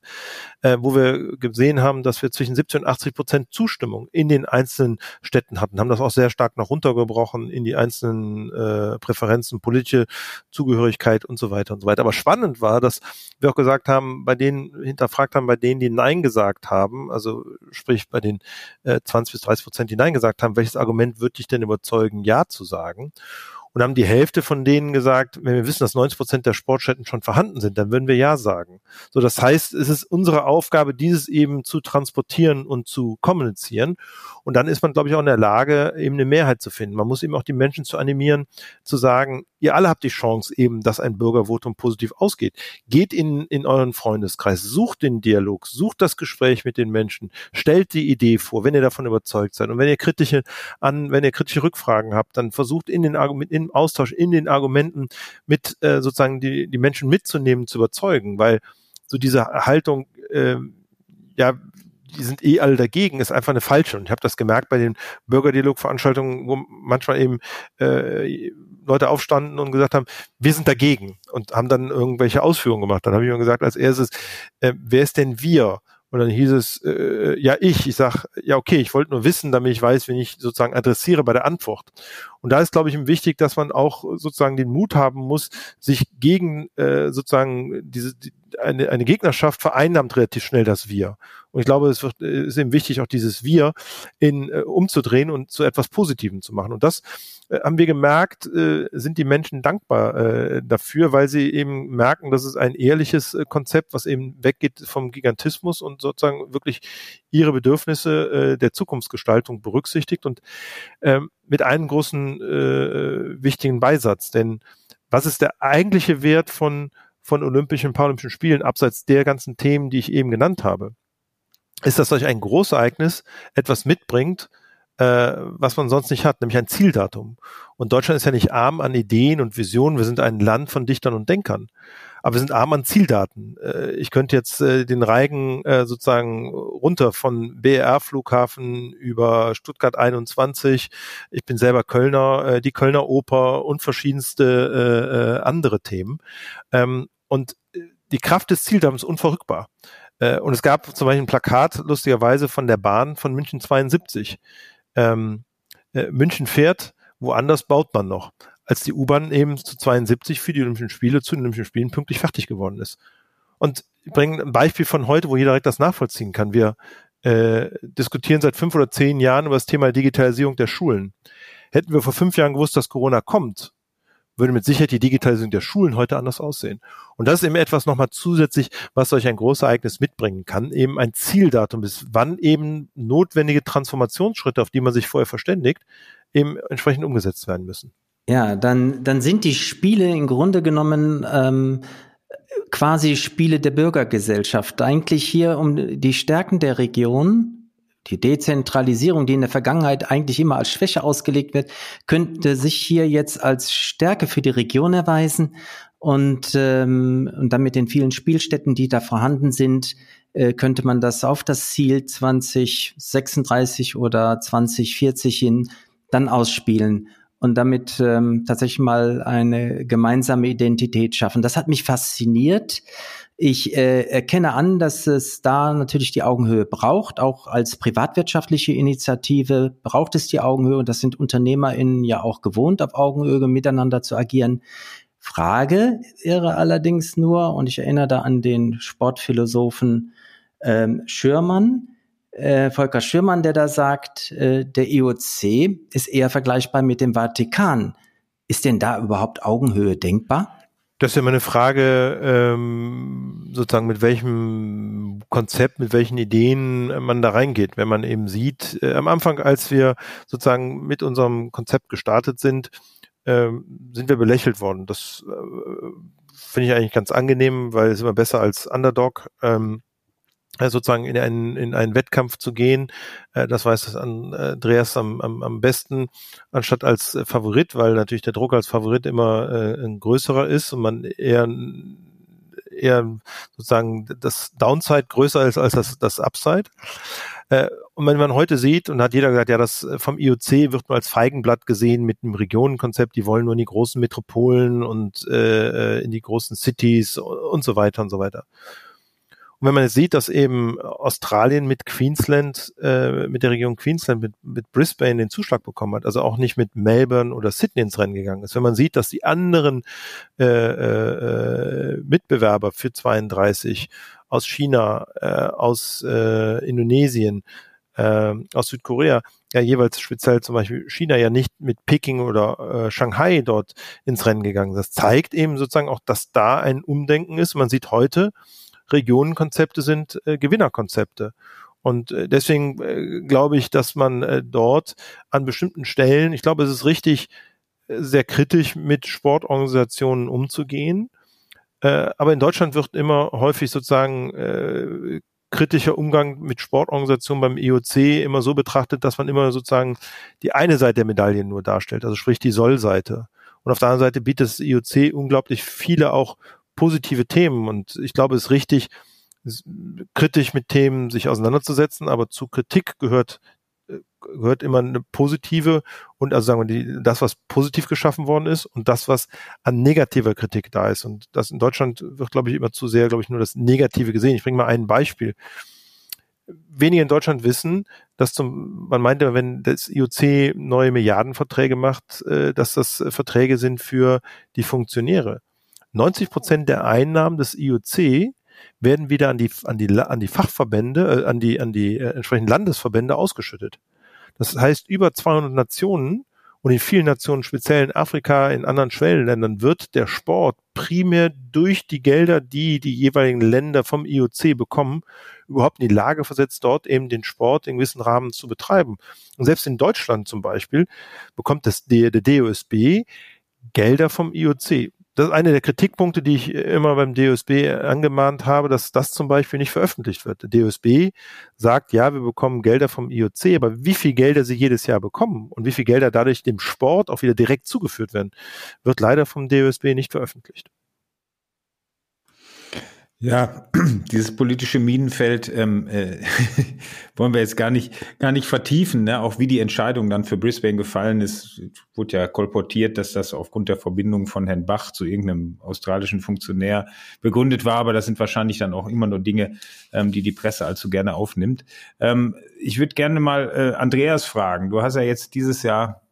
äh, wo wir gesehen haben, dass wir zwischen 70 und 80 Prozent Zustimmung in den einzelnen Städten hatten, haben das auch sehr stark noch runtergebrochen in die einzelnen äh, Präferenzen, politische Zugehörigkeit und so weiter und so weiter. Aber spannend war, dass wir auch gesagt haben, bei denen hinterfragt haben, haben bei denen, die Nein gesagt haben, also sprich bei den äh, 20 bis 30 Prozent, die Nein gesagt haben, welches Argument wird dich denn überzeugen, Ja zu sagen? und haben die Hälfte von denen gesagt, wenn wir wissen, dass 90 Prozent der Sportstätten schon vorhanden sind, dann würden wir ja sagen. So, das heißt, es ist unsere Aufgabe, dieses eben zu transportieren und zu kommunizieren. Und dann ist man, glaube ich, auch in der Lage, eben eine Mehrheit zu finden. Man muss eben auch die Menschen zu animieren, zu sagen, ihr alle habt die Chance eben, dass ein Bürgervotum positiv ausgeht. Geht in, in euren Freundeskreis, sucht den Dialog, sucht das Gespräch mit den Menschen, stellt die Idee vor, wenn ihr davon überzeugt seid. Und wenn ihr kritische an, wenn ihr kritische Rückfragen habt, dann versucht in den Argumenten, im Austausch, in den Argumenten mit äh, sozusagen die, die Menschen mitzunehmen, zu überzeugen, weil so diese Haltung, äh, ja, die sind eh alle dagegen, ist einfach eine falsche. Und ich habe das gemerkt bei den Bürgerdialog-Veranstaltungen, wo manchmal eben äh, Leute aufstanden und gesagt haben, wir sind dagegen und haben dann irgendwelche Ausführungen gemacht. Dann habe ich mir gesagt, als erstes, äh, wer ist denn wir? Und dann hieß es, äh, ja, ich. Ich sag, ja, okay, ich wollte nur wissen, damit ich weiß, wen ich sozusagen adressiere bei der Antwort. Und da ist, glaube ich, wichtig, dass man auch sozusagen den Mut haben muss, sich gegen äh, sozusagen diese die, eine, eine Gegnerschaft vereinnahmt relativ schnell das Wir. Und ich glaube, es wird, ist eben wichtig, auch dieses Wir in, äh, umzudrehen und zu etwas Positivem zu machen. Und das äh, haben wir gemerkt, äh, sind die Menschen dankbar äh, dafür, weil sie eben merken, dass es ein ehrliches äh, Konzept, was eben weggeht vom Gigantismus und sozusagen wirklich ihre Bedürfnisse äh, der Zukunftsgestaltung berücksichtigt und ähm, mit einem großen äh, wichtigen Beisatz. Denn was ist der eigentliche Wert von von Olympischen und Paralympischen Spielen, abseits der ganzen Themen, die ich eben genannt habe, ist, dass solch ein Großereignis etwas mitbringt, äh, was man sonst nicht hat, nämlich ein Zieldatum. Und Deutschland ist ja nicht arm an Ideen und Visionen. Wir sind ein Land von Dichtern und Denkern. Aber wir sind arm an Zieldaten. Äh, ich könnte jetzt äh, den Reigen äh, sozusagen runter von BR-Flughafen über Stuttgart 21. Ich bin selber Kölner, die Kölner Oper und verschiedenste andere Themen. Ähm, und die Kraft des Zieldampfs ist unverrückbar. Und es gab zum Beispiel ein Plakat, lustigerweise, von der Bahn von München 72. Ähm, äh, München fährt, woanders baut man noch. Als die U-Bahn eben zu 72 für die Olympischen Spiele, zu den Olympischen Spielen pünktlich fertig geworden ist. Und ich bringe ein Beispiel von heute, wo jeder direkt das nachvollziehen kann. Wir äh, diskutieren seit fünf oder zehn Jahren über das Thema Digitalisierung der Schulen. Hätten wir vor fünf Jahren gewusst, dass Corona kommt, würde mit Sicherheit die Digitalisierung der Schulen heute anders aussehen. Und das ist eben etwas nochmal zusätzlich, was solch ein großes Ereignis mitbringen kann, eben ein Zieldatum, bis wann eben notwendige Transformationsschritte, auf die man sich vorher verständigt, eben entsprechend umgesetzt werden müssen. Ja, dann, dann sind die Spiele im Grunde genommen ähm, quasi Spiele der Bürgergesellschaft. Eigentlich hier um die Stärken der Region, die Dezentralisierung, die in der Vergangenheit eigentlich immer als Schwäche ausgelegt wird, könnte sich hier jetzt als Stärke für die Region erweisen. Und, ähm, und dann mit den vielen Spielstätten, die da vorhanden sind, äh, könnte man das auf das Ziel 2036 oder 2040 hin dann ausspielen und damit ähm, tatsächlich mal eine gemeinsame Identität schaffen. Das hat mich fasziniert. Ich äh, erkenne an, dass es da natürlich die Augenhöhe braucht. Auch als privatwirtschaftliche Initiative braucht es die Augenhöhe. Und das sind UnternehmerInnen ja auch gewohnt, auf Augenhöhe miteinander zu agieren. Frage wäre allerdings nur, und ich erinnere da an den Sportphilosophen ähm, Schürmann, äh, Volker Schürmann, der da sagt, äh, der IOC ist eher vergleichbar mit dem Vatikan. Ist denn da überhaupt Augenhöhe denkbar? Das ist ja immer eine Frage, ähm, sozusagen mit welchem Konzept, mit welchen Ideen man da reingeht. Wenn man eben sieht, äh, am Anfang, als wir sozusagen mit unserem Konzept gestartet sind, äh, sind wir belächelt worden. Das äh, finde ich eigentlich ganz angenehm, weil es immer besser als Underdog. Ähm, äh, sozusagen in einen, in einen Wettkampf zu gehen. Äh, das weiß Andreas am, am, am besten, anstatt als Favorit, weil natürlich der Druck als Favorit immer äh, ein größerer ist und man eher eher sozusagen das Downside größer ist als das, das Upside. und wenn man heute sieht, und hat jeder gesagt, ja, das vom IOC wird nur als Feigenblatt gesehen mit einem Regionenkonzept, die wollen nur in die großen Metropolen und äh, in die großen Cities und so weiter und so weiter. Und wenn man jetzt sieht, dass eben Australien mit Queensland, äh, mit der Region Queensland, mit, mit Brisbane den Zuschlag bekommen hat, also auch nicht mit Melbourne oder Sydney ins Rennen gegangen ist, wenn man sieht, dass die anderen äh, äh, Mitbewerber für 32 aus China, äh, aus äh, Indonesien, äh, aus Südkorea, ja jeweils speziell zum Beispiel China ja nicht mit Peking oder äh, Shanghai dort ins Rennen gegangen. Das zeigt eben sozusagen auch, dass da ein Umdenken ist. Man sieht heute, Regionenkonzepte sind äh, Gewinnerkonzepte. Und äh, deswegen äh, glaube ich, dass man äh, dort an bestimmten Stellen, ich glaube, es ist richtig, äh, sehr kritisch mit Sportorganisationen umzugehen. Äh, aber in Deutschland wird immer häufig sozusagen äh, kritischer Umgang mit Sportorganisationen beim IOC immer so betrachtet, dass man immer sozusagen die eine Seite der Medaille nur darstellt, also sprich die Sollseite. Und auf der anderen Seite bietet das IOC unglaublich viele auch positive Themen und ich glaube, es ist richtig, kritisch mit Themen sich auseinanderzusetzen, aber zu Kritik gehört äh, gehört immer eine positive und also sagen wir die, das, was positiv geschaffen worden ist und das, was an negativer Kritik da ist. Und das in Deutschland wird, glaube ich, immer zu sehr, glaube ich, nur das Negative gesehen. Ich bringe mal ein Beispiel. Wenige in Deutschland wissen, dass zum, man meinte, wenn das IOC neue Milliardenverträge macht, äh, dass das Verträge sind für die Funktionäre. 90 Prozent der Einnahmen des IOC werden wieder an die, an die, an die Fachverbände, äh, an die, an die äh, entsprechenden Landesverbände ausgeschüttet. Das heißt, über 200 Nationen und in vielen Nationen, speziell in Afrika, in anderen Schwellenländern, wird der Sport primär durch die Gelder, die die jeweiligen Länder vom IOC bekommen, überhaupt in die Lage versetzt, dort eben den Sport in gewissen Rahmen zu betreiben. Und selbst in Deutschland zum Beispiel bekommt das, der, der DOSB Gelder vom IOC das ist einer der Kritikpunkte, die ich immer beim DOSB angemahnt habe, dass das zum Beispiel nicht veröffentlicht wird. Der DOSB sagt, ja, wir bekommen Gelder vom IOC, aber wie viel Gelder sie jedes Jahr bekommen und wie viel Gelder dadurch dem Sport auch wieder direkt zugeführt werden, wird leider vom DOSB nicht veröffentlicht. Ja, (clears throat) dieses politische Minenfeld ähm, äh, (laughs) wollen wir jetzt gar nicht, gar nicht vertiefen. Ne? Auch wie die Entscheidung dann für Brisbane gefallen ist, wurde ja kolportiert, dass das aufgrund der Verbindung von Herrn Bach zu irgendeinem australischen Funktionär begründet war. Aber das sind wahrscheinlich dann auch immer nur Dinge, ähm, die die Presse allzu gerne aufnimmt. Ähm, ich würde gerne mal äh, Andreas fragen. Du hast ja jetzt dieses Jahr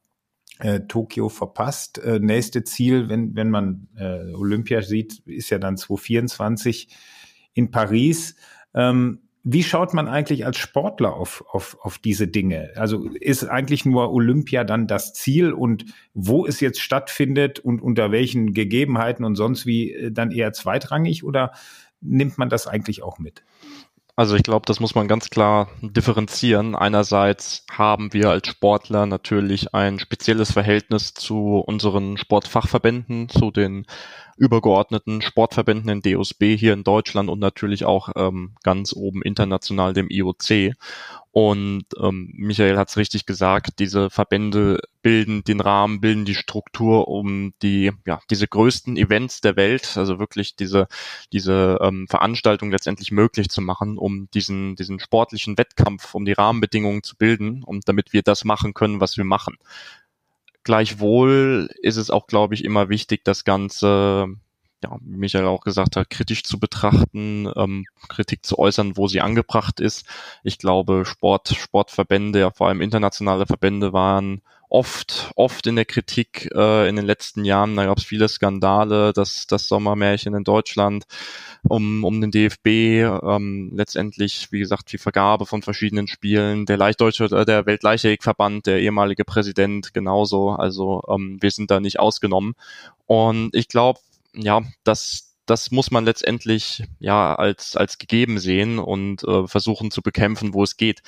äh, Tokio verpasst. Äh, nächste Ziel, wenn, wenn man äh, Olympia sieht, ist ja dann 2024 in Paris. Ähm, wie schaut man eigentlich als Sportler auf, auf, auf diese Dinge? Also ist eigentlich nur Olympia dann das Ziel und wo es jetzt stattfindet und unter welchen Gegebenheiten und sonst wie äh, dann eher zweitrangig oder nimmt man das eigentlich auch mit? Also ich glaube, das muss man ganz klar differenzieren. Einerseits haben wir als Sportler natürlich ein spezielles Verhältnis zu unseren Sportfachverbänden, zu den übergeordneten Sportverbänden in DOSB hier in Deutschland und natürlich auch ähm, ganz oben international dem IOC. Und ähm, Michael hat es richtig gesagt, diese Verbände bilden den Rahmen, bilden die Struktur, um die, ja, diese größten Events der Welt, also wirklich diese, diese ähm, Veranstaltung letztendlich möglich zu machen, um diesen, diesen sportlichen Wettkampf, um die Rahmenbedingungen zu bilden und damit wir das machen können, was wir machen. Gleichwohl ist es auch, glaube ich, immer wichtig, das Ganze ja, wie Michael auch gesagt hat, kritisch zu betrachten, ähm, Kritik zu äußern, wo sie angebracht ist. Ich glaube, Sport, Sportverbände, ja vor allem internationale Verbände waren oft, oft in der Kritik äh, in den letzten Jahren. Da gab es viele Skandale, das, das Sommermärchen in Deutschland um, um den DFB, ähm, letztendlich, wie gesagt, die Vergabe von verschiedenen Spielen, der Leichtdeutsche, äh, der Weltleichtathletikverband, der ehemalige Präsident genauso. Also ähm, wir sind da nicht ausgenommen. Und ich glaube, ja, das, das muss man letztendlich ja als, als gegeben sehen und äh, versuchen zu bekämpfen, wo es geht.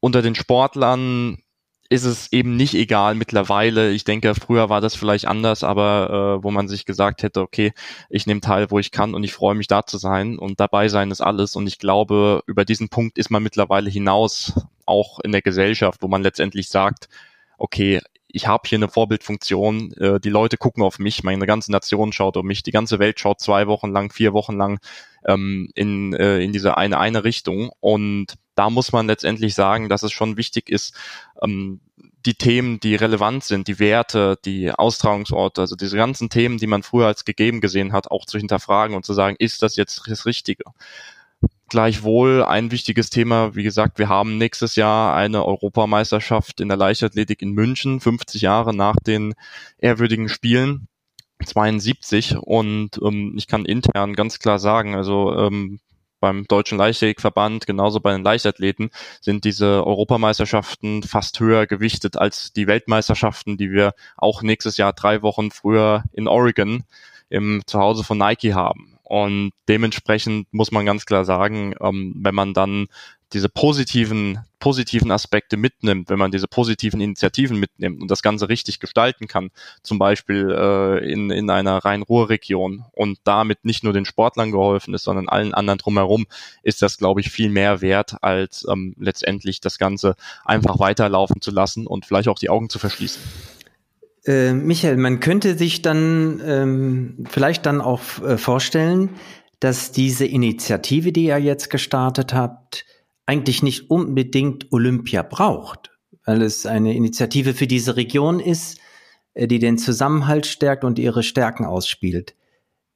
Unter den Sportlern ist es eben nicht egal mittlerweile. Ich denke, früher war das vielleicht anders, aber äh, wo man sich gesagt hätte, okay, ich nehme teil, wo ich kann und ich freue mich da zu sein und dabei sein ist alles. Und ich glaube, über diesen Punkt ist man mittlerweile hinaus, auch in der Gesellschaft, wo man letztendlich sagt, okay, ich habe hier eine Vorbildfunktion, äh, die Leute gucken auf mich, meine ganze Nation schaut auf mich, die ganze Welt schaut zwei Wochen lang, vier Wochen lang ähm, in, äh, in diese eine, eine Richtung. Und da muss man letztendlich sagen, dass es schon wichtig ist, ähm, die Themen, die relevant sind, die Werte, die Austragungsorte, also diese ganzen Themen, die man früher als gegeben gesehen hat, auch zu hinterfragen und zu sagen, ist das jetzt das Richtige? Gleichwohl ein wichtiges Thema, wie gesagt, wir haben nächstes Jahr eine Europameisterschaft in der Leichtathletik in München, 50 Jahre nach den ehrwürdigen Spielen. 72 und ähm, ich kann intern ganz klar sagen, also ähm, beim Deutschen Leichtathletikverband, genauso bei den Leichtathleten, sind diese Europameisterschaften fast höher gewichtet als die Weltmeisterschaften, die wir auch nächstes Jahr drei Wochen früher in Oregon im Zuhause von Nike haben. Und dementsprechend muss man ganz klar sagen, ähm, wenn man dann diese positiven, positiven Aspekte mitnimmt, wenn man diese positiven Initiativen mitnimmt und das Ganze richtig gestalten kann, zum Beispiel äh, in, in einer Rhein-Ruhr-Region und damit nicht nur den Sportlern geholfen ist, sondern allen anderen drumherum, ist das, glaube ich, viel mehr wert, als ähm, letztendlich das Ganze einfach weiterlaufen zu lassen und vielleicht auch die Augen zu verschließen. Äh, Michael, man könnte sich dann ähm, vielleicht dann auch äh, vorstellen, dass diese Initiative, die ihr jetzt gestartet habt, eigentlich nicht unbedingt Olympia braucht, weil es eine Initiative für diese Region ist, äh, die den Zusammenhalt stärkt und ihre Stärken ausspielt.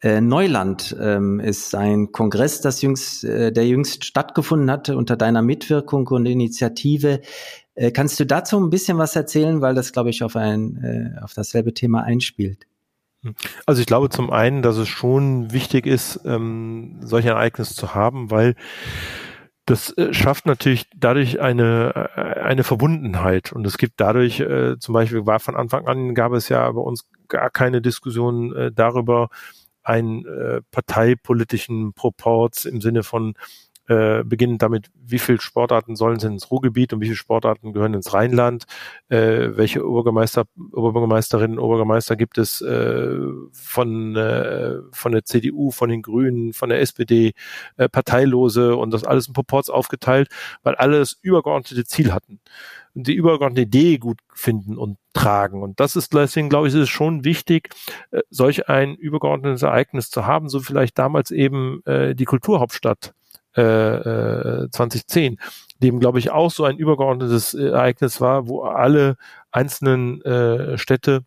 Äh, Neuland ähm, ist ein Kongress, das jüngst, äh, der jüngst stattgefunden hatte unter deiner Mitwirkung und Initiative. Kannst du dazu ein bisschen was erzählen, weil das, glaube ich, auf ein auf dasselbe Thema einspielt? Also ich glaube zum einen, dass es schon wichtig ist, ähm, solche Ereignisse zu haben, weil das äh, schafft natürlich dadurch eine, äh, eine Verbundenheit. Und es gibt dadurch, äh, zum Beispiel war von Anfang an, gab es ja bei uns gar keine Diskussion äh, darüber, einen äh, parteipolitischen Proports im Sinne von äh, beginnend damit, wie viele Sportarten sollen sind ins Ruhrgebiet und wie viele Sportarten gehören ins Rheinland, äh, welche Oberbürgermeister, Oberbürgermeisterinnen, Obergermeister gibt es äh, von, äh, von der CDU, von den Grünen, von der SPD, äh, Parteilose und das alles in Proports aufgeteilt, weil alle das übergeordnete Ziel hatten die übergeordnete Idee gut finden und tragen. Und das ist deswegen, glaube ich, ist es schon wichtig, äh, solch ein übergeordnetes Ereignis zu haben, so vielleicht damals eben äh, die Kulturhauptstadt äh, 2010, äh, dem, glaube ich, auch so ein übergeordnetes Ereignis war, wo alle einzelnen äh, Städte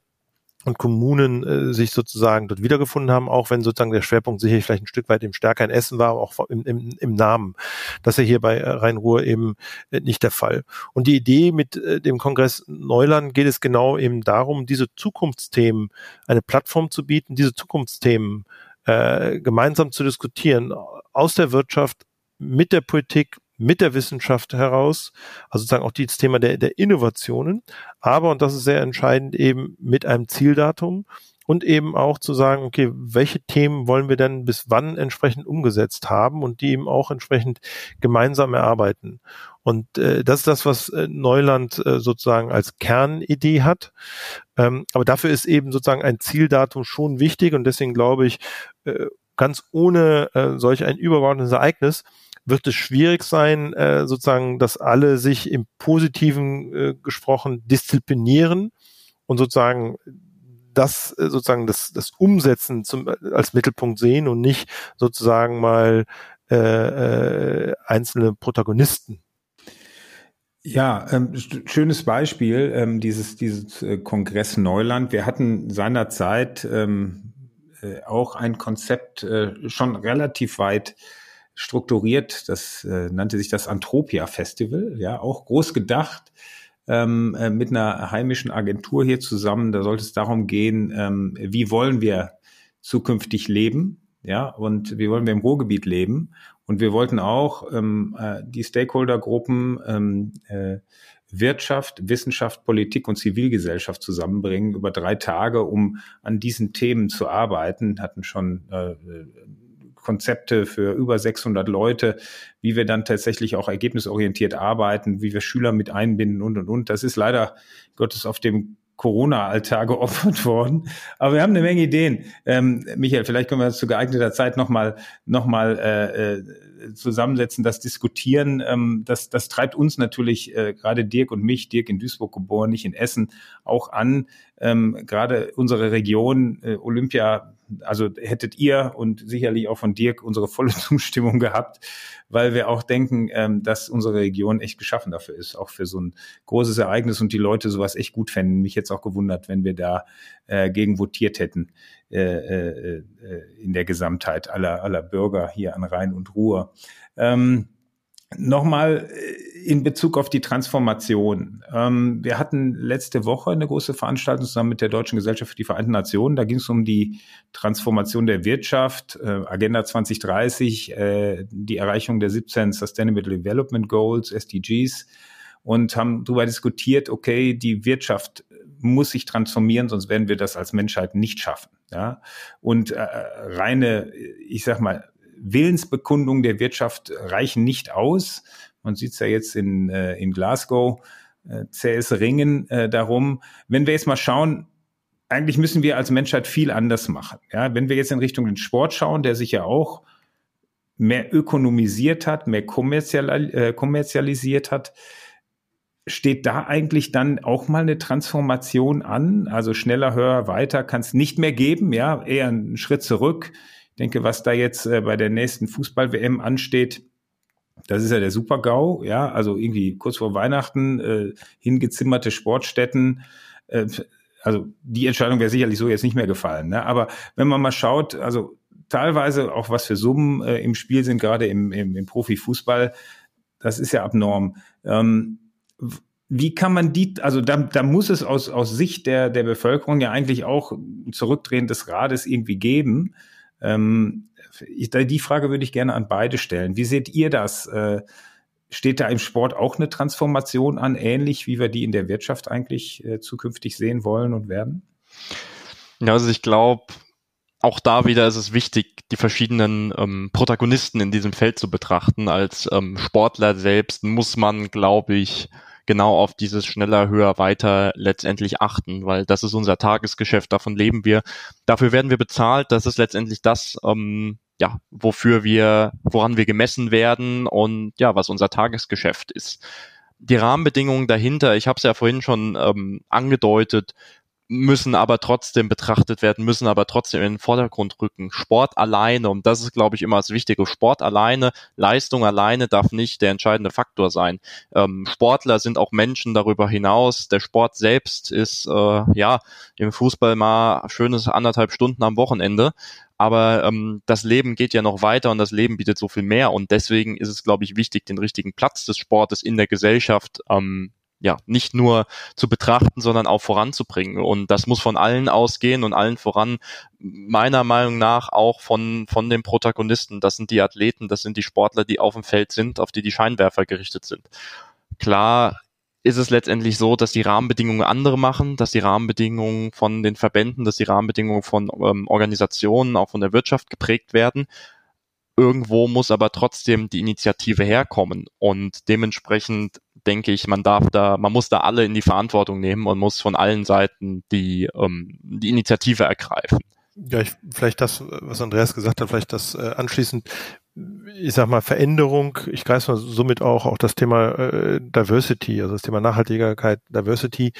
und Kommunen äh, sich sozusagen dort wiedergefunden haben, auch wenn sozusagen der Schwerpunkt sicherlich vielleicht ein Stück weit im stärker in Essen war, auch im, im, im Namen. Das ist ja hier bei äh, Rhein-Ruhr eben äh, nicht der Fall. Und die Idee mit äh, dem Kongress Neuland geht es genau eben darum, diese Zukunftsthemen eine Plattform zu bieten, diese Zukunftsthemen äh, gemeinsam zu diskutieren aus der Wirtschaft mit der Politik, mit der Wissenschaft heraus, also sozusagen auch das Thema der, der Innovationen, aber, und das ist sehr entscheidend, eben mit einem Zieldatum und eben auch zu sagen, okay, welche Themen wollen wir denn bis wann entsprechend umgesetzt haben und die eben auch entsprechend gemeinsam erarbeiten. Und äh, das ist das, was äh, Neuland äh, sozusagen als Kernidee hat. Ähm, aber dafür ist eben sozusagen ein Zieldatum schon wichtig und deswegen glaube ich, äh, ganz ohne äh, solch ein übergeordnetes Ereignis wird es schwierig sein, äh, sozusagen, dass alle sich im Positiven äh, gesprochen disziplinieren und sozusagen das äh, sozusagen das, das Umsetzen zum, als Mittelpunkt sehen und nicht sozusagen mal äh, äh, einzelne Protagonisten. Ja, ähm, schönes Beispiel, ähm, dieses, dieses äh, Kongress Neuland. Wir hatten seinerzeit ähm, äh, auch ein Konzept äh, schon relativ weit strukturiert. Das äh, nannte sich das Antropia Festival, ja, auch groß gedacht ähm, äh, mit einer heimischen Agentur hier zusammen. Da sollte es darum gehen, ähm, wie wollen wir zukünftig leben, ja, und wie wollen wir im Ruhrgebiet leben. Und wir wollten auch ähm, äh, die Stakeholdergruppen ähm, äh, Wirtschaft, Wissenschaft, Politik und Zivilgesellschaft zusammenbringen über drei Tage, um an diesen Themen zu arbeiten. Hatten schon äh, Konzepte für über 600 Leute, wie wir dann tatsächlich auch ergebnisorientiert arbeiten, wie wir Schüler mit einbinden und, und, und. Das ist leider Gottes auf dem Corona-Altar (laughs) geopfert worden. Aber wir haben eine Menge Ideen. Ähm, Michael, vielleicht können wir das zu geeigneter Zeit nochmal noch mal, äh, äh, zusammensetzen, das diskutieren. Ähm, das, das treibt uns natürlich, äh, gerade Dirk und mich, Dirk in Duisburg geboren, nicht in Essen, auch an. Ähm, gerade unsere Region, äh, Olympia also hättet ihr und sicherlich auch von Dirk unsere volle (laughs) Zustimmung gehabt, weil wir auch denken, ähm, dass unsere Region echt geschaffen dafür ist, auch für so ein großes Ereignis und die Leute sowas echt gut fänden. Mich jetzt auch gewundert, wenn wir da äh, gegen votiert hätten äh, äh, äh in der Gesamtheit aller, aller Bürger hier an Rhein und Ruhr. Ähm, Nochmal äh, in Bezug auf die Transformation. Ähm, wir hatten letzte Woche eine große Veranstaltung zusammen mit der Deutschen Gesellschaft für die Vereinten Nationen. Da ging es um die Transformation der Wirtschaft, äh, Agenda 2030, äh, die Erreichung der 17 Sustainable Development Goals, SDGs, und haben darüber diskutiert, okay, die Wirtschaft muss sich transformieren, sonst werden wir das als Menschheit nicht schaffen. Ja? Und äh, reine, ich sag mal, Willensbekundungen der Wirtschaft reichen nicht aus. Man sieht es ja jetzt in, äh, in Glasgow, äh, zähes Ringen äh, darum. Wenn wir jetzt mal schauen, eigentlich müssen wir als Menschheit viel anders machen. Ja, wenn wir jetzt in Richtung den Sport schauen, der sich ja auch mehr ökonomisiert hat, mehr kommerzial, äh, kommerzialisiert hat, steht da eigentlich dann auch mal eine Transformation an? Also schneller, höher, weiter kann es nicht mehr geben, ja, eher einen Schritt zurück denke, was da jetzt äh, bei der nächsten Fußball-WM ansteht, das ist ja der Super-GAU, ja, also irgendwie kurz vor Weihnachten äh, hingezimmerte Sportstätten. Äh, also die Entscheidung wäre sicherlich so jetzt nicht mehr gefallen. Ne? Aber wenn man mal schaut, also teilweise auch was für Summen äh, im Spiel sind, gerade im, im, im Profifußball, das ist ja abnorm. Ähm, wie kann man die, also da, da muss es aus, aus Sicht der, der Bevölkerung ja eigentlich auch ein Zurückdrehen des Rades irgendwie geben. Ähm, ich, die Frage würde ich gerne an beide stellen. Wie seht ihr das? Äh, steht da im Sport auch eine Transformation an, ähnlich wie wir die in der Wirtschaft eigentlich äh, zukünftig sehen wollen und werden? Ja, also ich glaube, auch da wieder ist es wichtig, die verschiedenen ähm, Protagonisten in diesem Feld zu betrachten. Als ähm, Sportler selbst muss man, glaube ich, genau auf dieses schneller, höher, weiter letztendlich achten, weil das ist unser Tagesgeschäft, davon leben wir. Dafür werden wir bezahlt, das ist letztendlich das, ähm, ja, wofür wir, woran wir gemessen werden und ja, was unser Tagesgeschäft ist. Die Rahmenbedingungen dahinter, ich habe es ja vorhin schon ähm, angedeutet, müssen aber trotzdem betrachtet werden, müssen aber trotzdem in den Vordergrund rücken. Sport alleine, und das ist, glaube ich, immer das Wichtige, Sport alleine, Leistung alleine darf nicht der entscheidende Faktor sein. Ähm, Sportler sind auch Menschen darüber hinaus. Der Sport selbst ist, äh, ja, im Fußball mal schönes anderthalb Stunden am Wochenende. Aber ähm, das Leben geht ja noch weiter und das Leben bietet so viel mehr. Und deswegen ist es, glaube ich, wichtig, den richtigen Platz des Sportes in der Gesellschaft ähm, ja nicht nur zu betrachten, sondern auch voranzubringen. Und das muss von allen ausgehen und allen voran meiner Meinung nach auch von von den Protagonisten. Das sind die Athleten, das sind die Sportler, die auf dem Feld sind, auf die die Scheinwerfer gerichtet sind. Klar ist es letztendlich so, dass die Rahmenbedingungen andere machen, dass die Rahmenbedingungen von den Verbänden, dass die Rahmenbedingungen von ähm, Organisationen, auch von der Wirtschaft geprägt werden. Irgendwo muss aber trotzdem die Initiative herkommen und dementsprechend denke ich, man darf da, man muss da alle in die Verantwortung nehmen und muss von allen Seiten die, ähm, die Initiative ergreifen. Ja, ich, vielleicht das, was Andreas gesagt hat, vielleicht das äh, anschließend, ich sag mal, Veränderung, ich greife mal somit auch, auch das Thema äh, Diversity, also das Thema Nachhaltigkeit, Diversity.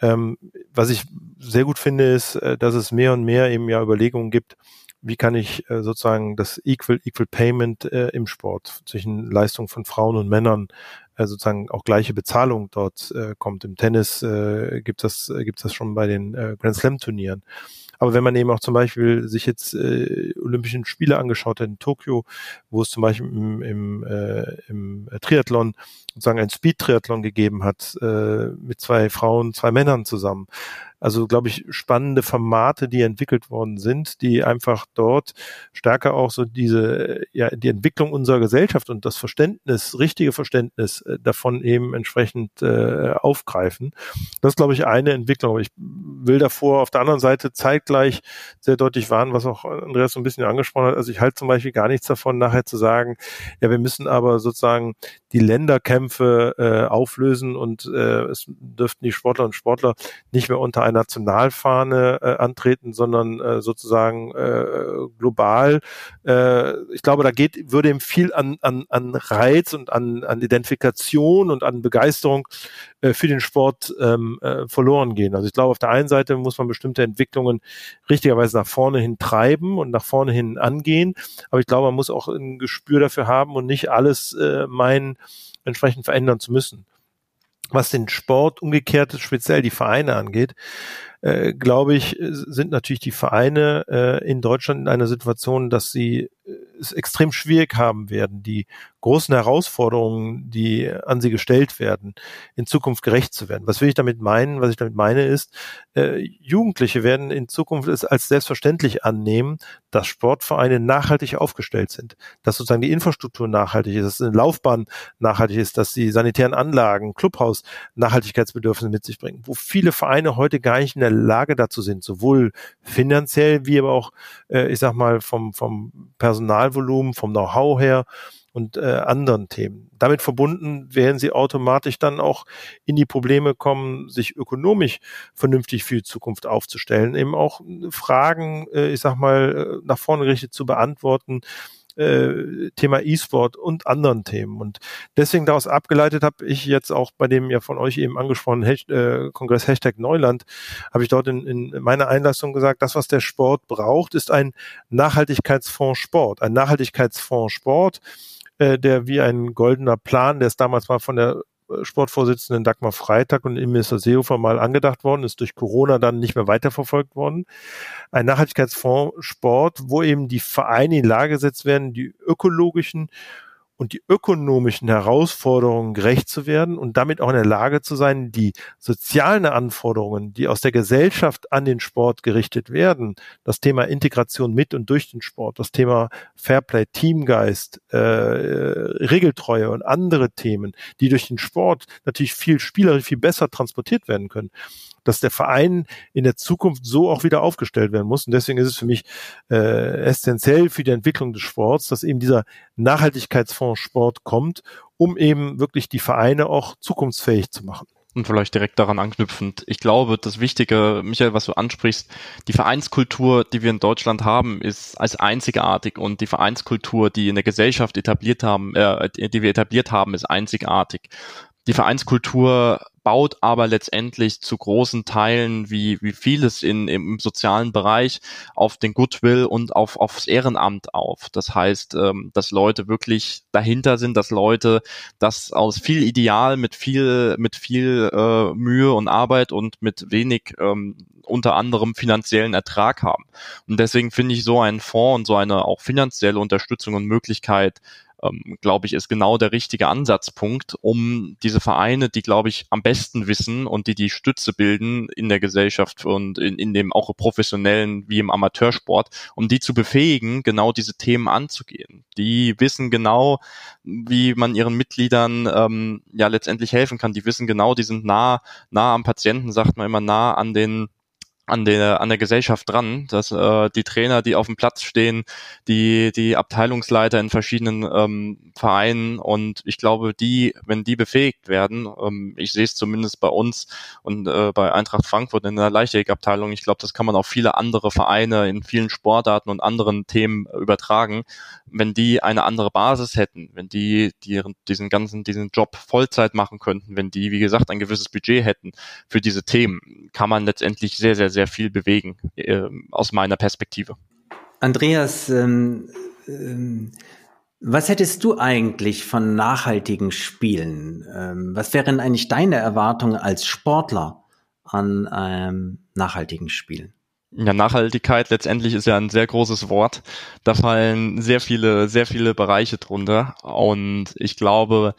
Ähm, was ich sehr gut finde, ist, äh, dass es mehr und mehr eben ja Überlegungen gibt, wie kann ich äh, sozusagen das Equal, Equal Payment äh, im Sport zwischen Leistungen von Frauen und Männern äh, sozusagen auch gleiche Bezahlung dort äh, kommt. Im Tennis äh, gibt das, äh, gibt's das schon bei den äh, Grand Slam Turnieren. Aber wenn man eben auch zum Beispiel sich jetzt äh, Olympischen Spiele angeschaut hat in Tokio, wo es zum Beispiel im, im, äh, im Triathlon sozusagen ein Speed-Triathlon gegeben hat, äh, mit zwei Frauen, zwei Männern zusammen. Also, glaube ich, spannende Formate, die entwickelt worden sind, die einfach dort stärker auch so diese, ja, die Entwicklung unserer Gesellschaft und das Verständnis, richtige Verständnis äh, davon eben entsprechend äh, aufgreifen. Das ist, glaube ich, eine Entwicklung. Aber ich will davor auf der anderen Seite zeitgleich sehr deutlich warnen, was auch Andreas so ein bisschen angesprochen hat. Also ich halte zum Beispiel gar nichts davon, nachher zu sagen, ja, wir müssen aber sozusagen die Länderkämpfe äh, auflösen und äh, es dürften die Sportler und Sportler nicht mehr unter einer Nationalfahne äh, antreten, sondern äh, sozusagen äh, global. Äh, ich glaube, da geht, würde ihm viel an, an, an Reiz und an, an Identifikation und an Begeisterung äh, für den Sport ähm, äh, verloren gehen. Also ich glaube, auf der einen Seite muss man bestimmte Entwicklungen richtigerweise nach vorne hin treiben und nach vorne hin angehen, aber ich glaube, man muss auch ein Gespür dafür haben und nicht alles äh, meinen, entsprechend verändern zu müssen. Was den Sport umgekehrt speziell die Vereine angeht, äh, glaube ich, sind natürlich die Vereine äh, in Deutschland in einer Situation, dass sie äh, es extrem schwierig haben werden, die großen Herausforderungen, die an sie gestellt werden, in Zukunft gerecht zu werden. Was will ich damit meinen? Was ich damit meine ist, äh, Jugendliche werden in Zukunft es als selbstverständlich annehmen, dass Sportvereine nachhaltig aufgestellt sind, dass sozusagen die Infrastruktur nachhaltig ist, dass eine Laufbahn nachhaltig ist, dass die sanitären Anlagen, Clubhaus Nachhaltigkeitsbedürfnisse mit sich bringen, wo viele Vereine heute gar nicht in der Lage dazu sind, sowohl finanziell wie aber auch, äh, ich sag mal, vom, vom Personalvolumen, vom Know-how her, und äh, anderen Themen. Damit verbunden werden sie automatisch dann auch in die Probleme kommen, sich ökonomisch vernünftig für die Zukunft aufzustellen, eben auch Fragen, äh, ich sag mal, äh, nach vorne gerichtet zu beantworten, äh, Thema E-Sport und anderen Themen. Und deswegen daraus abgeleitet habe ich jetzt auch bei dem ja von euch eben angesprochenen Hasht äh, Kongress Hashtag Neuland, habe ich dort in, in meiner Einlassung gesagt, das, was der Sport braucht, ist ein Nachhaltigkeitsfonds Sport. Ein Nachhaltigkeitsfonds Sport, äh, der wie ein goldener Plan, der ist damals mal von der äh, Sportvorsitzenden Dagmar Freitag und Innenminister Seehofer mal angedacht worden, ist durch Corona dann nicht mehr weiterverfolgt worden. Ein Nachhaltigkeitsfonds Sport, wo eben die Vereine in Lage gesetzt werden, die ökologischen und die ökonomischen Herausforderungen gerecht zu werden und damit auch in der Lage zu sein, die sozialen Anforderungen, die aus der Gesellschaft an den Sport gerichtet werden, das Thema Integration mit und durch den Sport, das Thema Fairplay, Teamgeist, äh, Regeltreue und andere Themen, die durch den Sport natürlich viel spielerisch, viel besser transportiert werden können, dass der Verein in der Zukunft so auch wieder aufgestellt werden muss. Und deswegen ist es für mich äh, essentiell für die Entwicklung des Sports, dass eben dieser Nachhaltigkeitsfonds Sport kommt, um eben wirklich die Vereine auch zukunftsfähig zu machen. Und vielleicht direkt daran anknüpfend. Ich glaube, das Wichtige, Michael, was du ansprichst, die Vereinskultur, die wir in Deutschland haben, ist als einzigartig und die Vereinskultur, die in der Gesellschaft etabliert haben, äh, die wir etabliert haben, ist einzigartig. Die Vereinskultur baut aber letztendlich zu großen Teilen, wie, wie vieles in, im sozialen Bereich, auf den Goodwill und auf, aufs Ehrenamt auf. Das heißt, ähm, dass Leute wirklich dahinter sind, dass Leute das aus viel Ideal, mit viel, mit viel äh, Mühe und Arbeit und mit wenig ähm, unter anderem finanziellen Ertrag haben. Und deswegen finde ich so einen Fonds und so eine auch finanzielle Unterstützung und Möglichkeit ähm, glaube ich, ist genau der richtige Ansatzpunkt, um diese Vereine, die, glaube ich, am besten wissen und die die Stütze bilden in der Gesellschaft und in, in dem auch professionellen wie im Amateursport, um die zu befähigen, genau diese Themen anzugehen. Die wissen genau, wie man ihren Mitgliedern ähm, ja letztendlich helfen kann. Die wissen genau, die sind nah, nah am Patienten, sagt man immer, nah an den an der an der Gesellschaft dran, dass äh, die Trainer, die auf dem Platz stehen, die die Abteilungsleiter in verschiedenen ähm, Vereinen und ich glaube, die, wenn die befähigt werden, ähm, ich sehe es zumindest bei uns und äh, bei Eintracht Frankfurt in der Leichtathletikabteilung, ich glaube, das kann man auf viele andere Vereine in vielen Sportarten und anderen Themen übertragen, wenn die eine andere Basis hätten, wenn die, die diesen ganzen diesen Job Vollzeit machen könnten, wenn die wie gesagt ein gewisses Budget hätten für diese Themen, kann man letztendlich sehr sehr sehr viel bewegen, äh, aus meiner Perspektive. Andreas, ähm, ähm, was hättest du eigentlich von nachhaltigen Spielen? Ähm, was wären eigentlich deine Erwartungen als Sportler an ähm, nachhaltigen Spielen? Ja, Nachhaltigkeit letztendlich ist ja ein sehr großes Wort. Da fallen sehr viele, sehr viele Bereiche drunter. Und ich glaube,